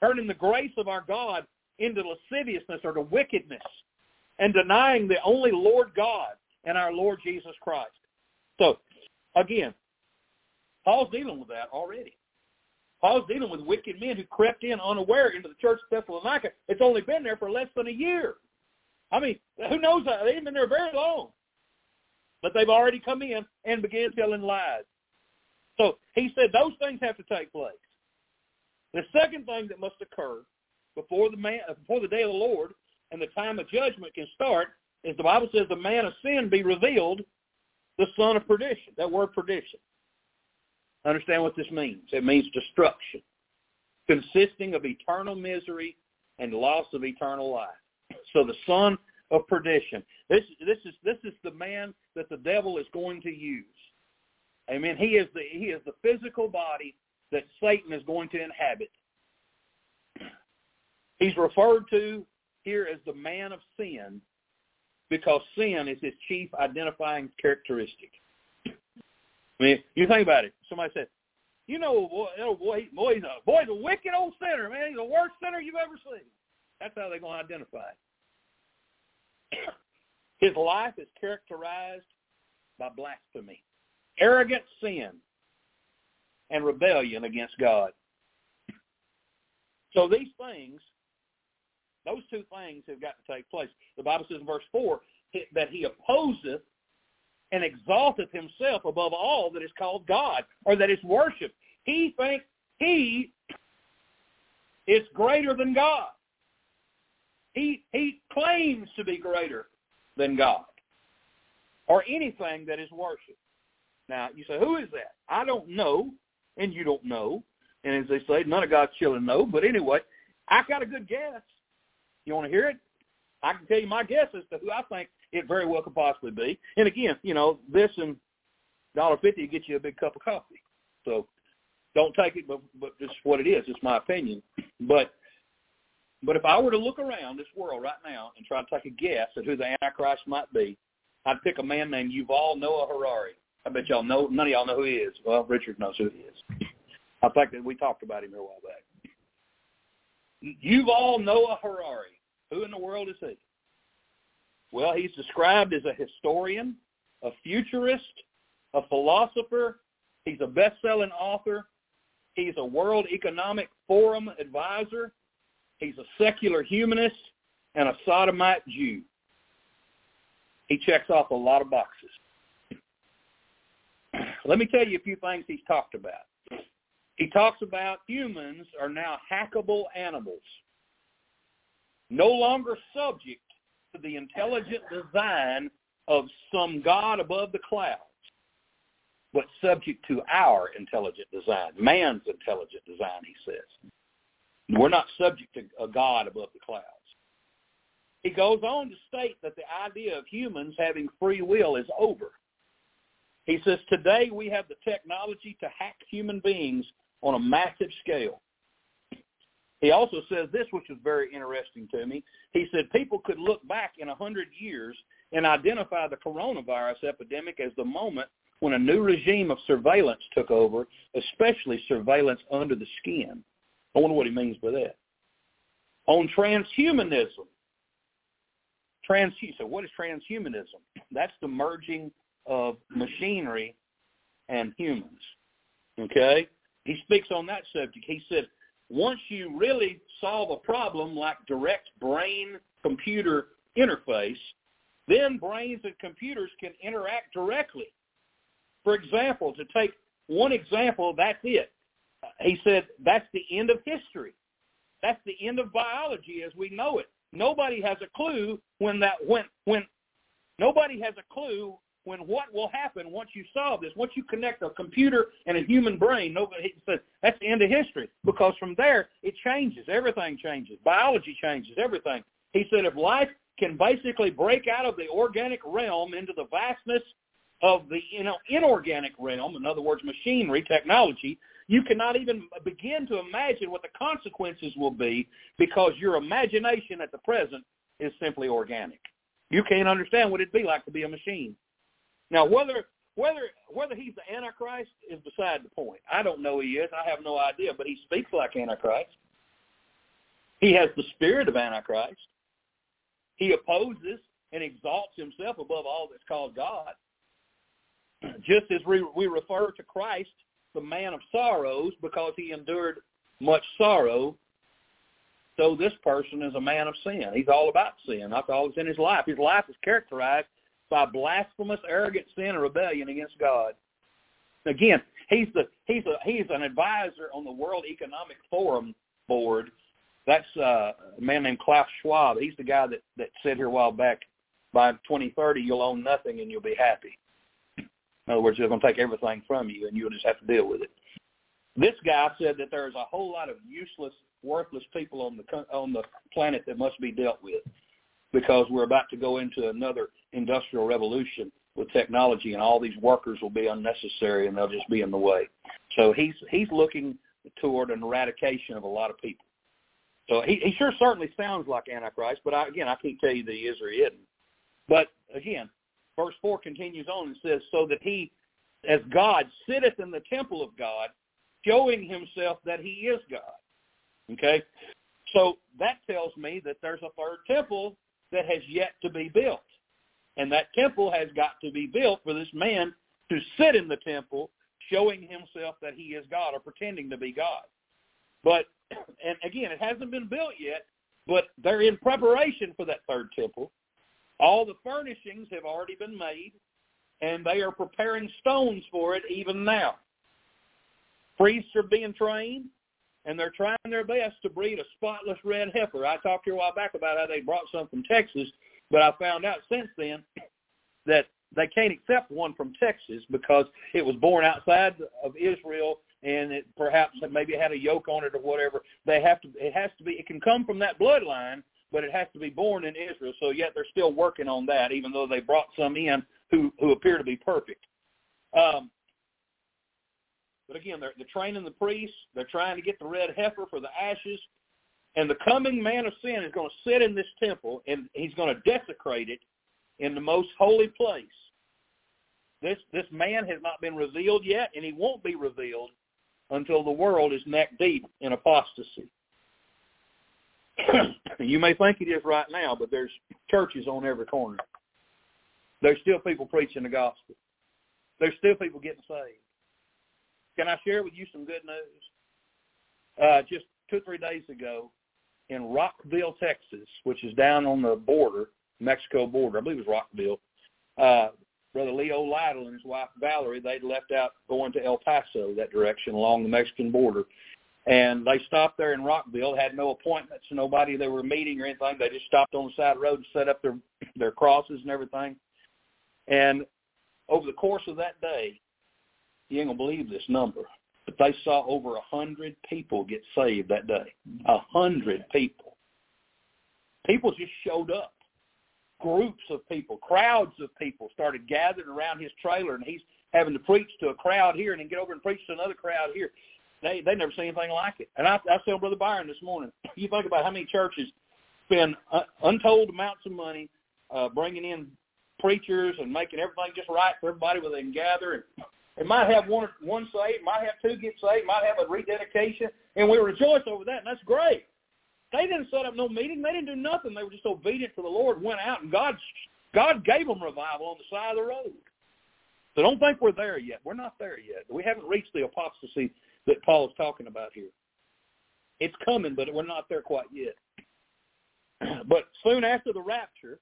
turning the grace of our God into lasciviousness or to wickedness, and denying the only Lord God and our Lord Jesus Christ. So, again, Paul's dealing with that already. Paul's dealing with wicked men who crept in unaware into the church of Thessalonica. It's only been there for less than a year. I mean, who knows? They haven't been there very long. But they've already come in and began telling lies. So he said those things have to take place. The second thing that must occur before the man before the day of the Lord and the time of judgment can start is the Bible says the man of sin be revealed, the son of perdition. That word perdition. Understand what this means. It means destruction, consisting of eternal misery and loss of eternal life. So the son of perdition. This this is this is the man that the devil is going to use. Amen. He is the he is the physical body that Satan is going to inhabit. He's referred to here as the man of sin because sin is his chief identifying characteristic. I mean, you think about it. Somebody said, "You know, boy, boy, boy, he's a boy, he's a wicked old sinner, man. He's the worst sinner you've ever seen." That's how they're going to identify. His life is characterized by blasphemy, arrogant sin, and rebellion against God. So these things those two things have got to take place. The Bible says in verse 4 that he opposeth and exalteth himself above all that is called God or that is worshipped. He thinks he is greater than God. He, he claims to be greater than God or anything that is worshipped. Now, you say, who is that? I don't know, and you don't know. And as they say, none of God's children know. But anyway, I got a good guess. You want to hear it? I can tell you my guess as to who I think it very well could possibly be. And again, you know, this and dollar fifty gets you a big cup of coffee. So don't take it, but but it's what it is. It's my opinion. But but if I were to look around this world right now and try to take a guess at who the Antichrist might be, I'd pick a man named Yuval Noah Harari. I bet y'all know none of y'all know who he is. Well, Richard knows who he is. I think that we talked about him here a while back. Yuval Noah Harari. Who in the world is he? Well, he's described as a historian, a futurist, a philosopher. He's a best-selling author. He's a World Economic Forum advisor. He's a secular humanist and a sodomite Jew. He checks off a lot of boxes. Let me tell you a few things he's talked about. He talks about humans are now hackable animals, no longer subject to the intelligent design of some God above the clouds, but subject to our intelligent design, man's intelligent design, he says. We're not subject to a God above the clouds. He goes on to state that the idea of humans having free will is over. He says, today we have the technology to hack human beings on a massive scale. He also says this, which is very interesting to me. He said people could look back in a hundred years and identify the coronavirus epidemic as the moment when a new regime of surveillance took over, especially surveillance under the skin. I wonder what he means by that. On transhumanism. Trans, so what is transhumanism? That's the merging of machinery and humans. Okay? He speaks on that subject. He said, once you really solve a problem like direct brain-computer interface, then brains and computers can interact directly. For example, to take one example, that's it. He said that's the end of history. That's the end of biology as we know it. Nobody has a clue when that when when nobody has a clue when what will happen once you solve this. Once you connect a computer and a human brain, nobody says that's the end of history because from there it changes. Everything changes. Biology changes. Everything. He said if life can basically break out of the organic realm into the vastness of the you know inorganic realm, in other words, machinery, technology, you cannot even begin to imagine what the consequences will be because your imagination at the present is simply organic. You can't understand what it'd be like to be a machine. Now, whether whether whether he's the Antichrist is beside the point. I don't know he is. I have no idea, but he speaks like Antichrist. He has the spirit of Antichrist. He opposes and exalts himself above all that's called God. Just as we, we refer to Christ, the man of sorrows, because he endured much sorrow, so this person is a man of sin. He's all about sin. That's all that's in his life. His life is characterized by blasphemous, arrogant sin and rebellion against God. Again, he's the he's a he's an advisor on the World Economic Forum board. That's uh, a man named Klaus Schwab. He's the guy that that said here a while back, by 2030 you'll own nothing and you'll be happy. In other words, they're going to take everything from you and you'll just have to deal with it. This guy said that there's a whole lot of useless, worthless people on the on the planet that must be dealt with because we're about to go into another industrial revolution with technology and all these workers will be unnecessary and they'll just be in the way. So he's he's looking toward an eradication of a lot of people. So he, he sure certainly sounds like Antichrist, but I, again, I can't tell you that he is or he isn't. But again, verse 4 continues on and says, so that he, as God, sitteth in the temple of God, showing himself that he is God. Okay? So that tells me that there's a third temple that has yet to be built. And that temple has got to be built for this man to sit in the temple showing himself that he is God or pretending to be God. But, and again, it hasn't been built yet, but they're in preparation for that third temple. All the furnishings have already been made, and they are preparing stones for it even now. Priests are being trained and they're trying their best to breed a spotless red heifer. I talked to you a while back about how they brought some from Texas, but I found out since then that they can't accept one from Texas because it was born outside of Israel and it perhaps maybe had a yoke on it or whatever. They have to it has to be it can come from that bloodline, but it has to be born in Israel. So yet they're still working on that, even though they brought some in who who appear to be perfect. Um, but again, they're, they're training the priests. They're trying to get the red heifer for the ashes. And the coming man of sin is going to sit in this temple, and he's going to desecrate it in the most holy place. This this man has not been revealed yet, and he won't be revealed until the world is neck deep in apostasy. you may think it is right now, but there's churches on every corner. There's still people preaching the gospel. There's still people getting saved. Can I share with you some good news? Uh, just two or three days ago in Rockville, Texas, which is down on the border, Mexico border, I believe it was Rockville, uh, Brother Leo Lytle and his wife Valerie, they'd left out going to El Paso, that direction along the Mexican border. And they stopped there in Rockville, had no appointments, nobody they were meeting or anything. They just stopped on the side of the road and set up their their crosses and everything. And over the course of that day, you ain't gonna believe this number, but they saw over a hundred people get saved that day. A hundred people. People just showed up. Groups of people, crowds of people started gathering around his trailer, and he's having to preach to a crowd here and then get over and preach to another crowd here. They they never seen anything like it. And I, I told Brother Byron this morning, you think about how many churches spend untold amounts of money uh, bringing in preachers and making everything just right for everybody where they can gather and it might have one one saved, might have two get saved, might have a rededication, and we rejoice over that, and that's great. They didn't set up no meeting. They didn't do nothing. They were just obedient to the Lord, went out, and God God gave them revival on the side of the road. So don't think we're there yet. We're not there yet. We haven't reached the apostasy that Paul is talking about here. It's coming, but we're not there quite yet. But soon after the rapture,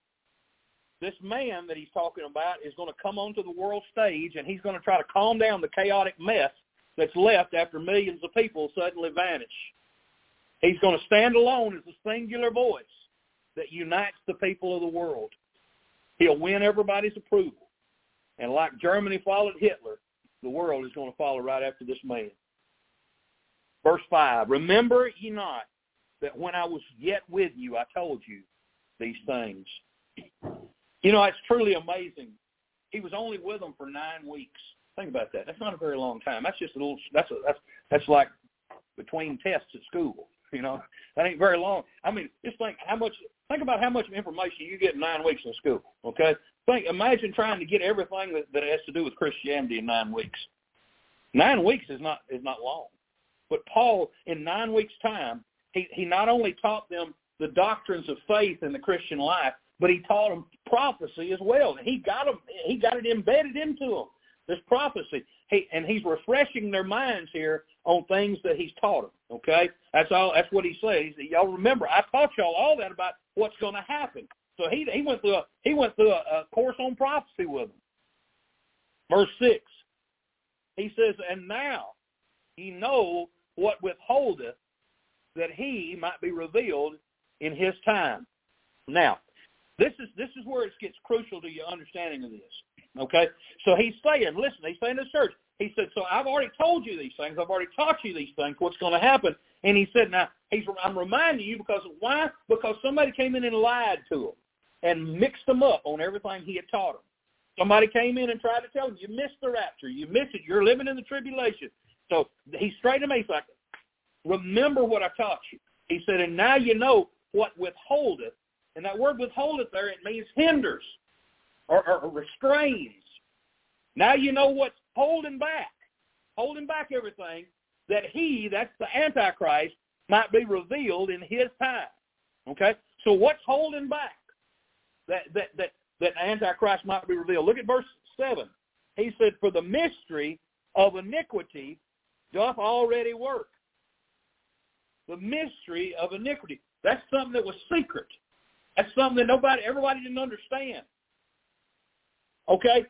this man that he's talking about is going to come onto the world stage and he's going to try to calm down the chaotic mess that's left after millions of people suddenly vanish. He's going to stand alone as a singular voice that unites the people of the world. He'll win everybody's approval. And like Germany followed Hitler, the world is going to follow right after this man. Verse 5, Remember ye not that when I was yet with you, I told you these things. You know, it's truly amazing. He was only with them for nine weeks. Think about that. That's not a very long time. That's just a little. That's a, that's that's like between tests at school. You know, that ain't very long. I mean, just think how much. Think about how much information you get in nine weeks in school. Okay, think. Imagine trying to get everything that, that has to do with Christianity in nine weeks. Nine weeks is not is not long. But Paul, in nine weeks' time, he, he not only taught them the doctrines of faith in the Christian life, but he taught them prophecy as well. He got them, he got it embedded into them. This prophecy, he, and he's refreshing their minds here on things that he's taught them. Okay, that's all. That's what he says. Y'all remember, I taught y'all all that about what's going to happen. So he he went through a he went through a, a course on prophecy with them. Verse six, he says, and now he know what withholdeth that he might be revealed in his time. Now, this is this is where it gets crucial to your understanding of this. Okay? So he's saying, listen, he's saying to the church, he said, so I've already told you these things. I've already taught you these things, what's going to happen. And he said, now, he's, I'm reminding you because why? Because somebody came in and lied to him and mixed them up on everything he had taught them. Somebody came in and tried to tell him, you missed the rapture. You missed it. You're living in the tribulation. So he straightened him. He's like, remember what I taught you. He said, and now you know what withholdeth. And that word withholdeth there, it means hinders or, or, or restrains. Now you know what's holding back, holding back everything, that he, that's the Antichrist, might be revealed in his time. Okay? So what's holding back that, that, that, that Antichrist might be revealed? Look at verse 7. He said, for the mystery of iniquity doth already work the mystery of iniquity. That's something that was secret. That's something that nobody, everybody didn't understand. Okay?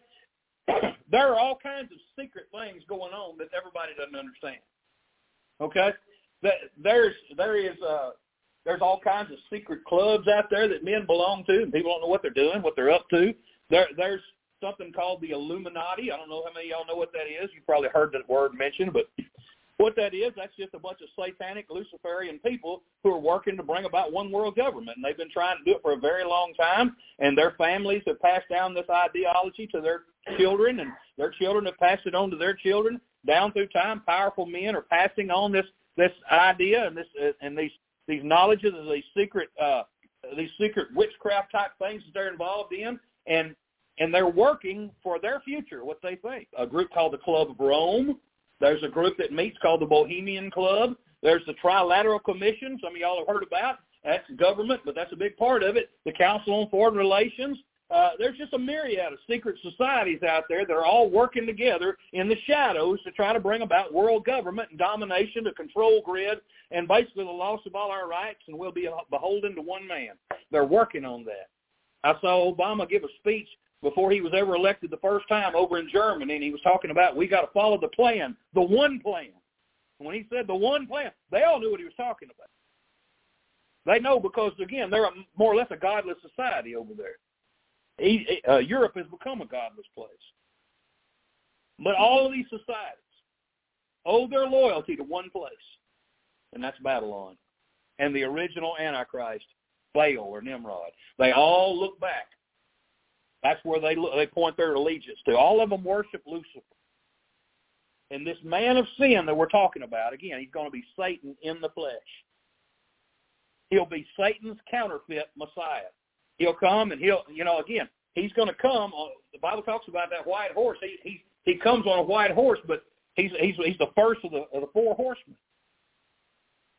there are all kinds of secret things going on that everybody doesn't understand. Okay? There's, there is, uh, there's all kinds of secret clubs out there that men belong to, and people don't know what they're doing, what they're up to. There, there's something called the Illuminati. I don't know how many of y'all know what that is. You've probably heard that word mentioned, but what that is, that's just a bunch of satanic Luciferian people who are working to bring about one world government. And they've been trying to do it for a very long time. And their families have passed down this ideology to their children, and their children have passed it on to their children. Down through time, powerful men are passing on this this idea and this uh, and these these knowledges of these secret uh, these secret witchcraft type things that they're involved in, and and they're working for their future, what they think. A group called the Club of Rome there's a group that meets called the Bohemian Club. There's the Trilateral Commission. Some of y'all have heard about. That's government, but that's a big part of it. The Council on Foreign Relations. Uh, there's just a myriad of secret societies out there that are all working together in the shadows to try to bring about world government and domination, a control grid, and basically the loss of all our rights, and we'll be beholden to one man. They're working on that. I saw Obama give a speech before he was ever elected the first time over in Germany, and he was talking about we got to follow the plan, the one plan. When he said the one plan, they all knew what he was talking about. They know because again, they're a, more or less a godless society over there. He, uh, Europe has become a godless place. But all of these societies owe their loyalty to one place, and that's Babylon, and the original Antichrist, Baal or Nimrod. They all look back that's where they they point their allegiance to. All of them worship Lucifer. And this man of sin that we're talking about, again, he's going to be Satan in the flesh. He'll be Satan's counterfeit Messiah. He'll come and he'll, you know, again, he's going to come. On, the Bible talks about that white horse. He he he comes on a white horse, but he's he's he's the first of the of the four horsemen.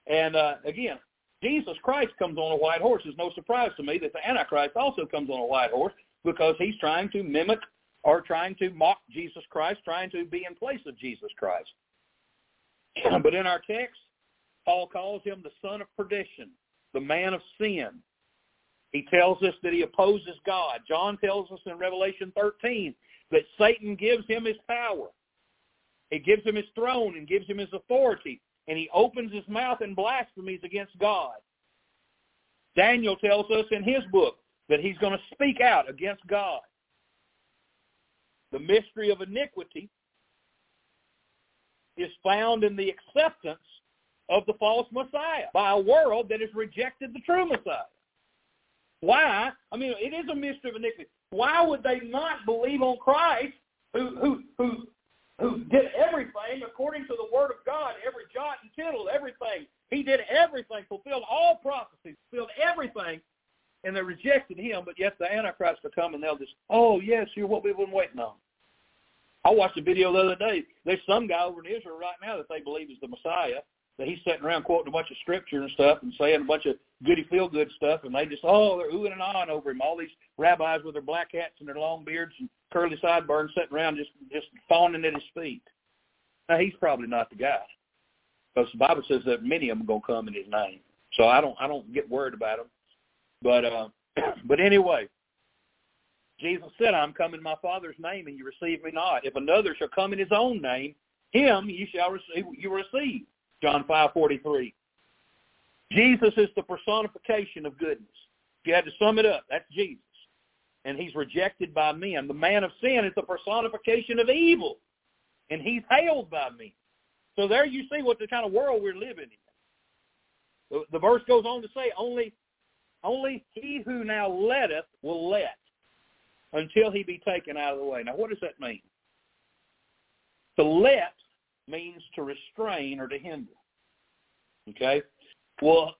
And uh, again, Jesus Christ comes on a white horse. It's no surprise to me that the Antichrist also comes on a white horse because he's trying to mimic or trying to mock Jesus Christ, trying to be in place of Jesus Christ. but in our text, Paul calls him the son of perdition, the man of sin. He tells us that he opposes God. John tells us in Revelation 13 that Satan gives him his power. He gives him his throne and gives him his authority, and he opens his mouth in blasphemies against God. Daniel tells us in his book that he's going to speak out against God. The mystery of iniquity is found in the acceptance of the false Messiah by a world that has rejected the true Messiah. Why? I mean, it is a mystery of iniquity. Why would they not believe on Christ who who who who did everything according to the word of God, every jot and tittle, everything. He did everything, fulfilled all prophecies, fulfilled everything, and they rejected him, but yet the Antichrist will come and they'll just, oh, yes, you're what we've been waiting on. I watched a video the other day. There's some guy over in Israel right now that they believe is the Messiah, that he's sitting around quoting a bunch of scripture and stuff and saying a bunch of goody feel good stuff, and they just oh they're oohing and ahhing over him. All these rabbis with their black hats and their long beards and curly sideburns sitting around just just fawning at his feet. Now he's probably not the guy, because the Bible says that many of them are gonna come in his name. So I don't I don't get worried about him. But uh, but anyway, Jesus said, "I'm come in my Father's name, and you receive me not. If another shall come in his own name, him you shall receive. You receive." John 5:43. Jesus is the personification of goodness. If you had to sum it up, that's Jesus. And he's rejected by men. The man of sin is the personification of evil. And he's hailed by men. So there you see what the kind of world we're living in. The, the verse goes on to say, only, only he who now letteth will let until he be taken out of the way. Now, what does that mean? To let means to restrain or to hinder. Okay? Well,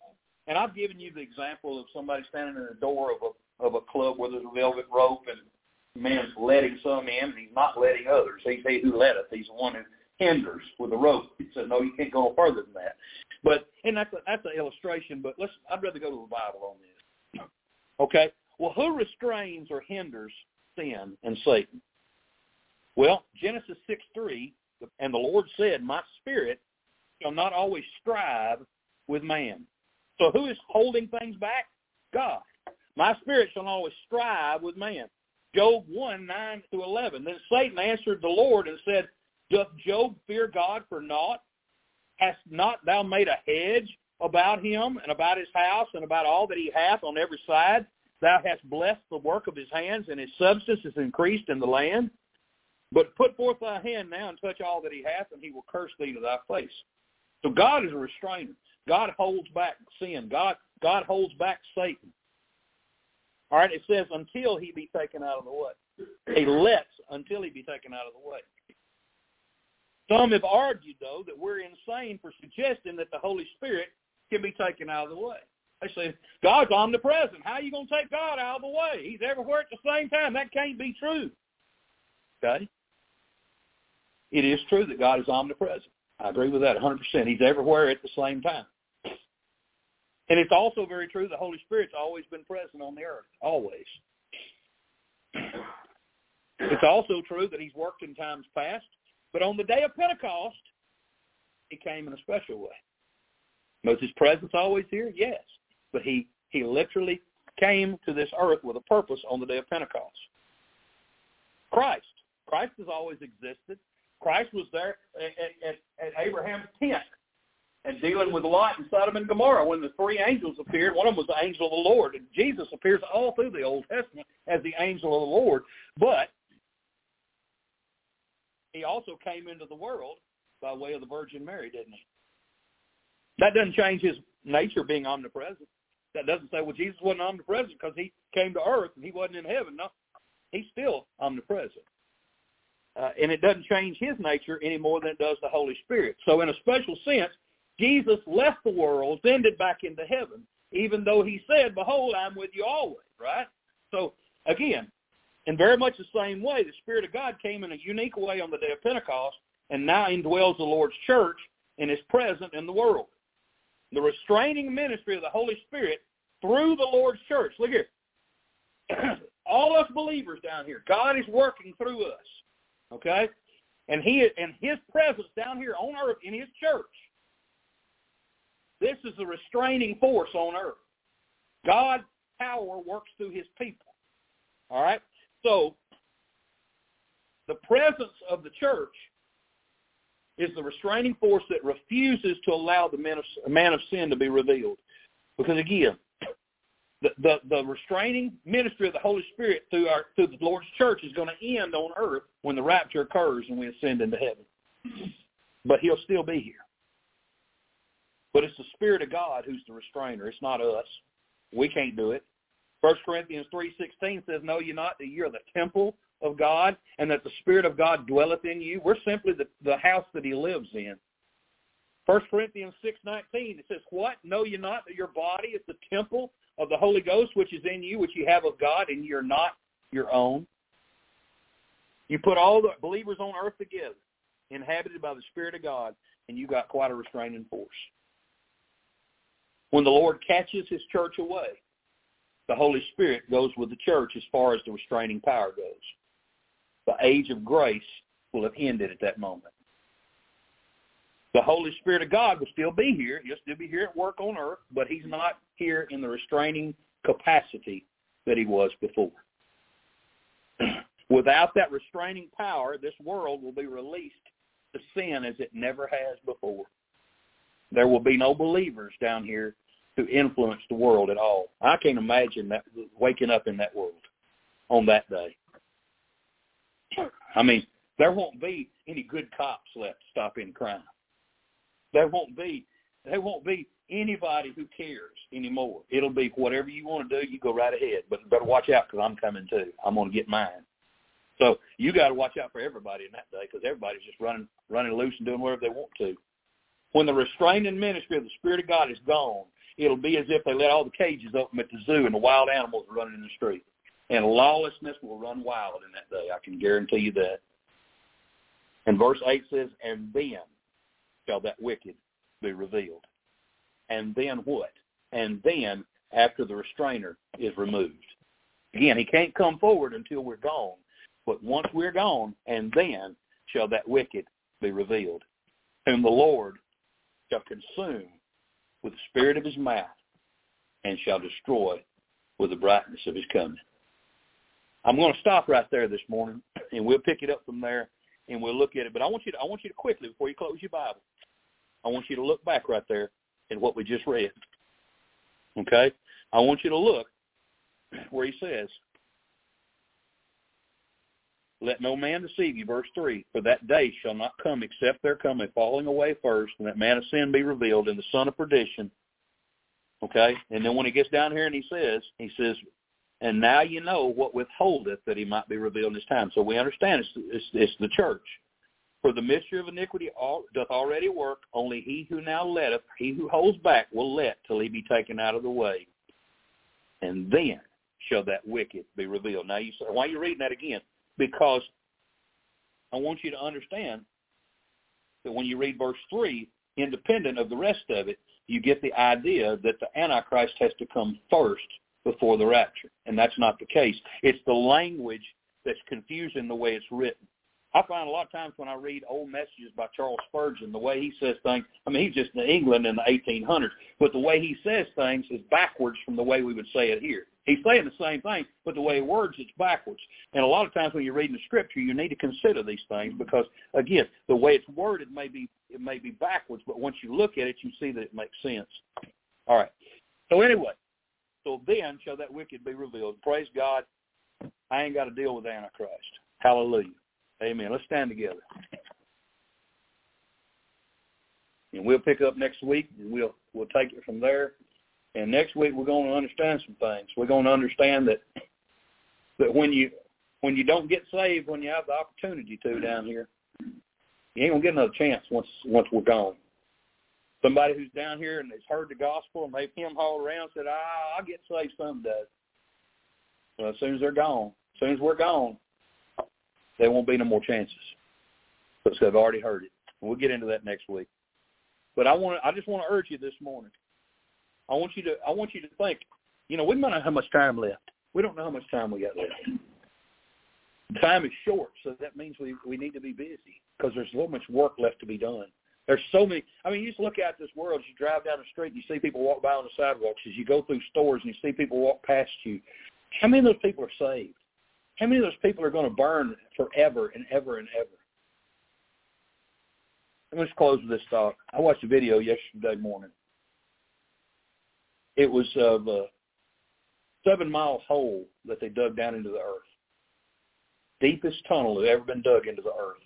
and I've given you the example of somebody standing in the door of a of a club where there's a velvet rope and the man's letting some in and he's not letting others. He's he who letteth. He's the one who hinders with the rope. He said, No, you can't go further than that. But and that's that's an illustration, but let's I'd rather go to the Bible on this. Okay? Well, who restrains or hinders sin and Satan? Well, Genesis six three and the Lord said, My spirit shall not always strive with man. So who is holding things back? God. My spirit shall always strive with man. Job 1, 9 to 11. Then Satan answered the Lord and said, Doth Job fear God for naught? Hast not thou made a hedge about him and about his house and about all that he hath on every side? Thou hast blessed the work of his hands, and his substance is increased in the land. But put forth thy hand now and touch all that he hath, and he will curse thee to thy face. So God is a restrainer. God holds back sin. God God holds back Satan. All right, it says until he be taken out of the way. He lets until he be taken out of the way. Some have argued, though, that we're insane for suggesting that the Holy Spirit can be taken out of the way. They say, God's omnipresent. How are you going to take God out of the way? He's everywhere at the same time. That can't be true. Okay? It is true that God is omnipresent. I agree with that 100%. He's everywhere at the same time. And it's also very true the Holy Spirit's always been present on the earth, always. It's also true that he's worked in times past, but on the day of Pentecost, he came in a special way. Was his presence always here? Yes. But he, he literally came to this earth with a purpose on the day of Pentecost. Christ. Christ has always existed. Christ was there at, at, at Abraham's tent and dealing with Lot and Sodom and Gomorrah when the three angels appeared. One of them was the angel of the Lord. And Jesus appears all through the Old Testament as the angel of the Lord. But he also came into the world by way of the Virgin Mary, didn't he? That doesn't change his nature being omnipresent. That doesn't say, well, Jesus wasn't omnipresent because he came to earth and he wasn't in heaven. No, he's still omnipresent. Uh, and it doesn't change his nature any more than it does the Holy Spirit. So in a special sense, Jesus left the world, ascended back into heaven, even though he said, behold, I'm with you always, right? So again, in very much the same way, the Spirit of God came in a unique way on the day of Pentecost, and now indwells the Lord's church and is present in the world. The restraining ministry of the Holy Spirit through the Lord's church. Look here. All us believers down here, God is working through us. Okay? And he and his presence down here on earth in his church. This is a restraining force on earth. God's power works through his people. All right? So the presence of the church is the restraining force that refuses to allow the man of, man of sin to be revealed. Because again, the, the, the restraining ministry of the Holy Spirit through our through the Lord's church is going to end on earth when the rapture occurs and we ascend into heaven. But he'll still be here. But it's the Spirit of God who's the restrainer. It's not us. We can't do it. First Corinthians three sixteen says, Know you not that you're the temple of God and that the Spirit of God dwelleth in you? We're simply the, the house that he lives in. First Corinthians six nineteen it says, What? Know you not that your body is the temple of the Holy Ghost which is in you, which you have of God, and you're not your own? You put all the believers on earth together, inhabited by the Spirit of God, and you've got quite a restraining force. When the Lord catches his church away, the Holy Spirit goes with the church as far as the restraining power goes. The age of grace will have ended at that moment. The Holy Spirit of God will still be here. He'll still be here at work on earth, but he's not here in the restraining capacity that he was before. Without that restraining power, this world will be released to sin as it never has before. There will be no believers down here to influence the world at all. I can't imagine that waking up in that world on that day. I mean, there won't be any good cops left to stop any crime. There won't be there won't be anybody who cares anymore. It'll be whatever you want to do, you go right ahead. But better watch out because I'm coming too. I'm going to get mine. So you got to watch out for everybody in that day because everybody's just running running loose and doing whatever they want to. When the restraining ministry of the Spirit of God is gone, it'll be as if they let all the cages open at the zoo and the wild animals are running in the street. And lawlessness will run wild in that day. I can guarantee you that. And verse 8 says, And then shall that wicked be revealed. And then what? And then after the restrainer is removed. Again, he can't come forward until we're gone. But once we're gone, and then shall that wicked be revealed, whom the Lord shall consume with the spirit of his mouth and shall destroy with the brightness of his coming. I'm going to stop right there this morning, and we'll pick it up from there, and we'll look at it. But I want you to, I want you to quickly, before you close your Bible, I want you to look back right there at what we just read. Okay? I want you to look where he says, let no man deceive you, verse 3. For that day shall not come except there come a falling away first, and that man of sin be revealed, and the son of perdition. Okay? And then when he gets down here and he says, he says, and now you know what withholdeth that he might be revealed in his time. So we understand it's, it's, it's the church. For the mystery of iniquity all, doth already work. Only he who now letteth, he who holds back, will let till he be taken out of the way. And then shall that wicked be revealed. Now you say, why are you reading that again? because I want you to understand that when you read verse 3, independent of the rest of it, you get the idea that the Antichrist has to come first before the rapture. And that's not the case. It's the language that's confusing the way it's written. I find a lot of times when I read old messages by Charles Spurgeon, the way he says things, I mean, he's just in England in the 1800s, but the way he says things is backwards from the way we would say it here. He's saying the same thing, but the way he words it's backwards. And a lot of times when you're reading the scripture, you need to consider these things because, again, the way it's worded may be it may be backwards, but once you look at it, you see that it makes sense. All right. So anyway, so then shall that wicked be revealed. Praise God. I ain't got to deal with Antichrist. Hallelujah. Amen. Let's stand together. And we'll pick up next week and we'll we'll take it from there. And next week we're going to understand some things. We're going to understand that that when you when you don't get saved when you have the opportunity to down here, you ain't gonna get another chance once once we're gone. Somebody who's down here and has heard the gospel and they've him hauled around said, ah, I'll get saved someday. Well, as soon as they're gone, as soon as we're gone, there won't be no more chances because they've already heard it. We'll get into that next week. But I want I just want to urge you this morning. I want you to I want you to think. You know, we don't know how much time left. We don't know how much time we got left. Time is short, so that means we we need to be busy because there's so much work left to be done. There's so many. I mean, you just look out this world. You drive down the street, and you see people walk by on the sidewalks. As you go through stores, and you see people walk past you. How many of those people are saved? How many of those people are going to burn forever and ever and ever? Let me just close with this thought. I watched a video yesterday morning. It was of a seven-mile hole that they dug down into the earth. Deepest tunnel that ever been dug into the earth.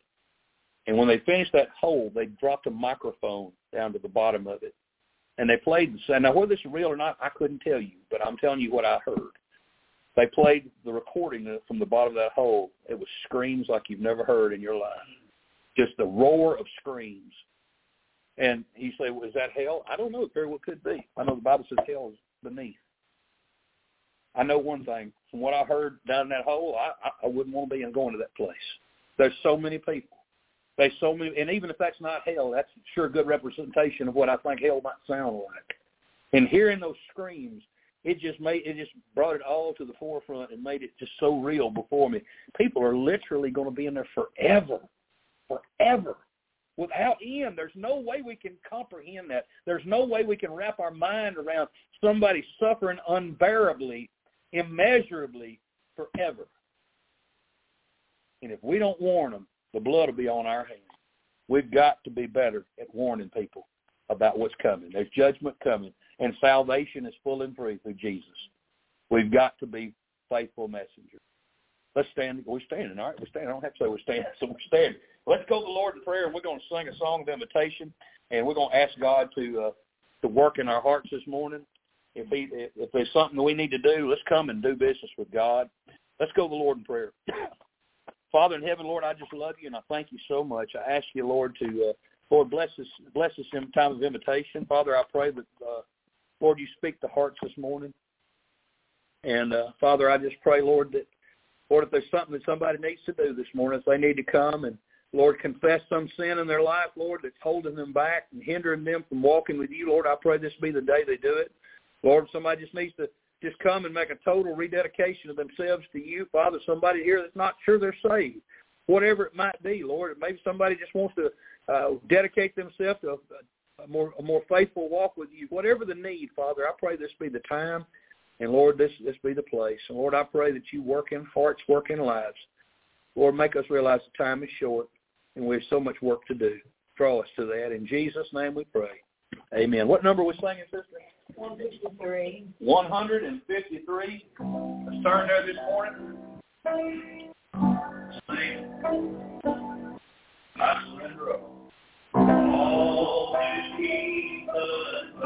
And when they finished that hole, they dropped a microphone down to the bottom of it. And they played the sound. Now, whether this is real or not, I couldn't tell you, but I'm telling you what I heard. They played the recording from the bottom of that hole. It was screams like you've never heard in your life. Just the roar of screams. And he said, well, is that hell? I don't know. It very well could be. I know the Bible says hell is beneath. I know one thing. From what I heard down in that hole, I, I wouldn't want to be going to that place. There's so many people. There's so many, and even if that's not hell, that's sure a good representation of what I think hell might sound like. And hearing those screams, it just made it just brought it all to the forefront and made it just so real before me. People are literally going to be in there forever, forever, without end. There's no way we can comprehend that. There's no way we can wrap our mind around somebody suffering unbearably, immeasurably, forever. And if we don't warn them, the blood will be on our hands. We've got to be better at warning people about what's coming. There's judgment coming, and salvation is full and free through Jesus. We've got to be faithful messengers. Let's stand. We're standing, all right? We're standing. I don't have to say we're standing, so we're standing. Let's go to the Lord in prayer, and we're going to sing a song of invitation, and we're going to ask God to uh, to work in our hearts this morning. If, he, if there's something we need to do, let's come and do business with God. Let's go to the Lord in prayer. Father in heaven, Lord, I just love you and I thank you so much. I ask you, Lord, to uh, Lord bless us bless us in time of invitation. Father, I pray that uh, Lord you speak to hearts this morning. And uh, Father, I just pray, Lord, that Lord, if there's something that somebody needs to do this morning, if they need to come and Lord, confess some sin in their life, Lord, that's holding them back and hindering them from walking with you, Lord, I pray this be the day they do it. Lord, somebody just needs to just come and make a total rededication of themselves to you. Father, somebody here that's not sure they're saved, whatever it might be, Lord. Maybe somebody just wants to uh, dedicate themselves to a, a more a more faithful walk with you. Whatever the need, Father, I pray this be the time, and Lord, this this be the place. And Lord, I pray that you work in hearts, work in lives. Lord, make us realize the time is short, and we have so much work to do. Draw us to that. In Jesus' name we pray. Amen. What number are we singing, sister? 153. 153. Let's turn there this morning. Sing. I surrender all. All to Jesus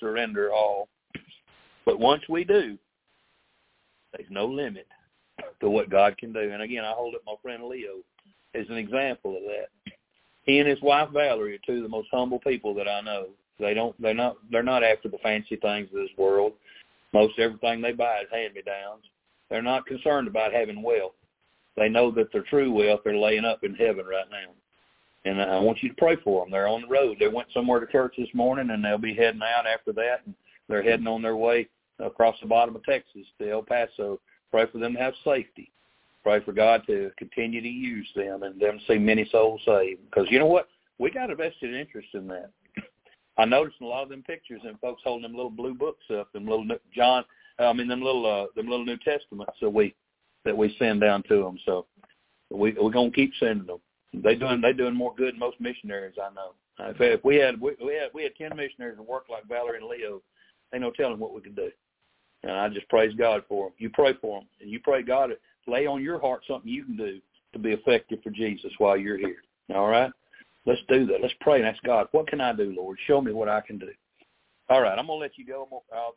surrender all. But once we do, there's no limit to what God can do. And again, I hold up my friend Leo as an example of that. He and his wife Valerie are two of the most humble people that I know. They don't they're not they're not after the fancy things of this world. Most everything they buy is hand me downs. They're not concerned about having wealth. They know that their true wealth they're laying up in heaven right now. And I want you to pray for them. They're on the road. They went somewhere to church this morning, and they'll be heading out after that. And they're heading on their way across the bottom of Texas to El Paso. Pray for them to have safety. Pray for God to continue to use them and them see many souls saved. Because you know what? We got a vested interest in that. I noticed in a lot of them pictures and folks holding them little blue books up, them little John, I mean them little uh, them little New Testaments that we that we send down to them. So we we're gonna keep sending them. They doing they doing more good than most missionaries I know. If, if we had we, we had we had ten missionaries that work like Valerie and Leo, ain't no telling what we could do. And I just praise God for them. You pray for them, and you pray God lay on your heart something you can do to be effective for Jesus while you're here. All right, let's do that. Let's pray and ask God, what can I do, Lord? Show me what I can do. All right, I'm gonna let you go. I'm gonna, I'll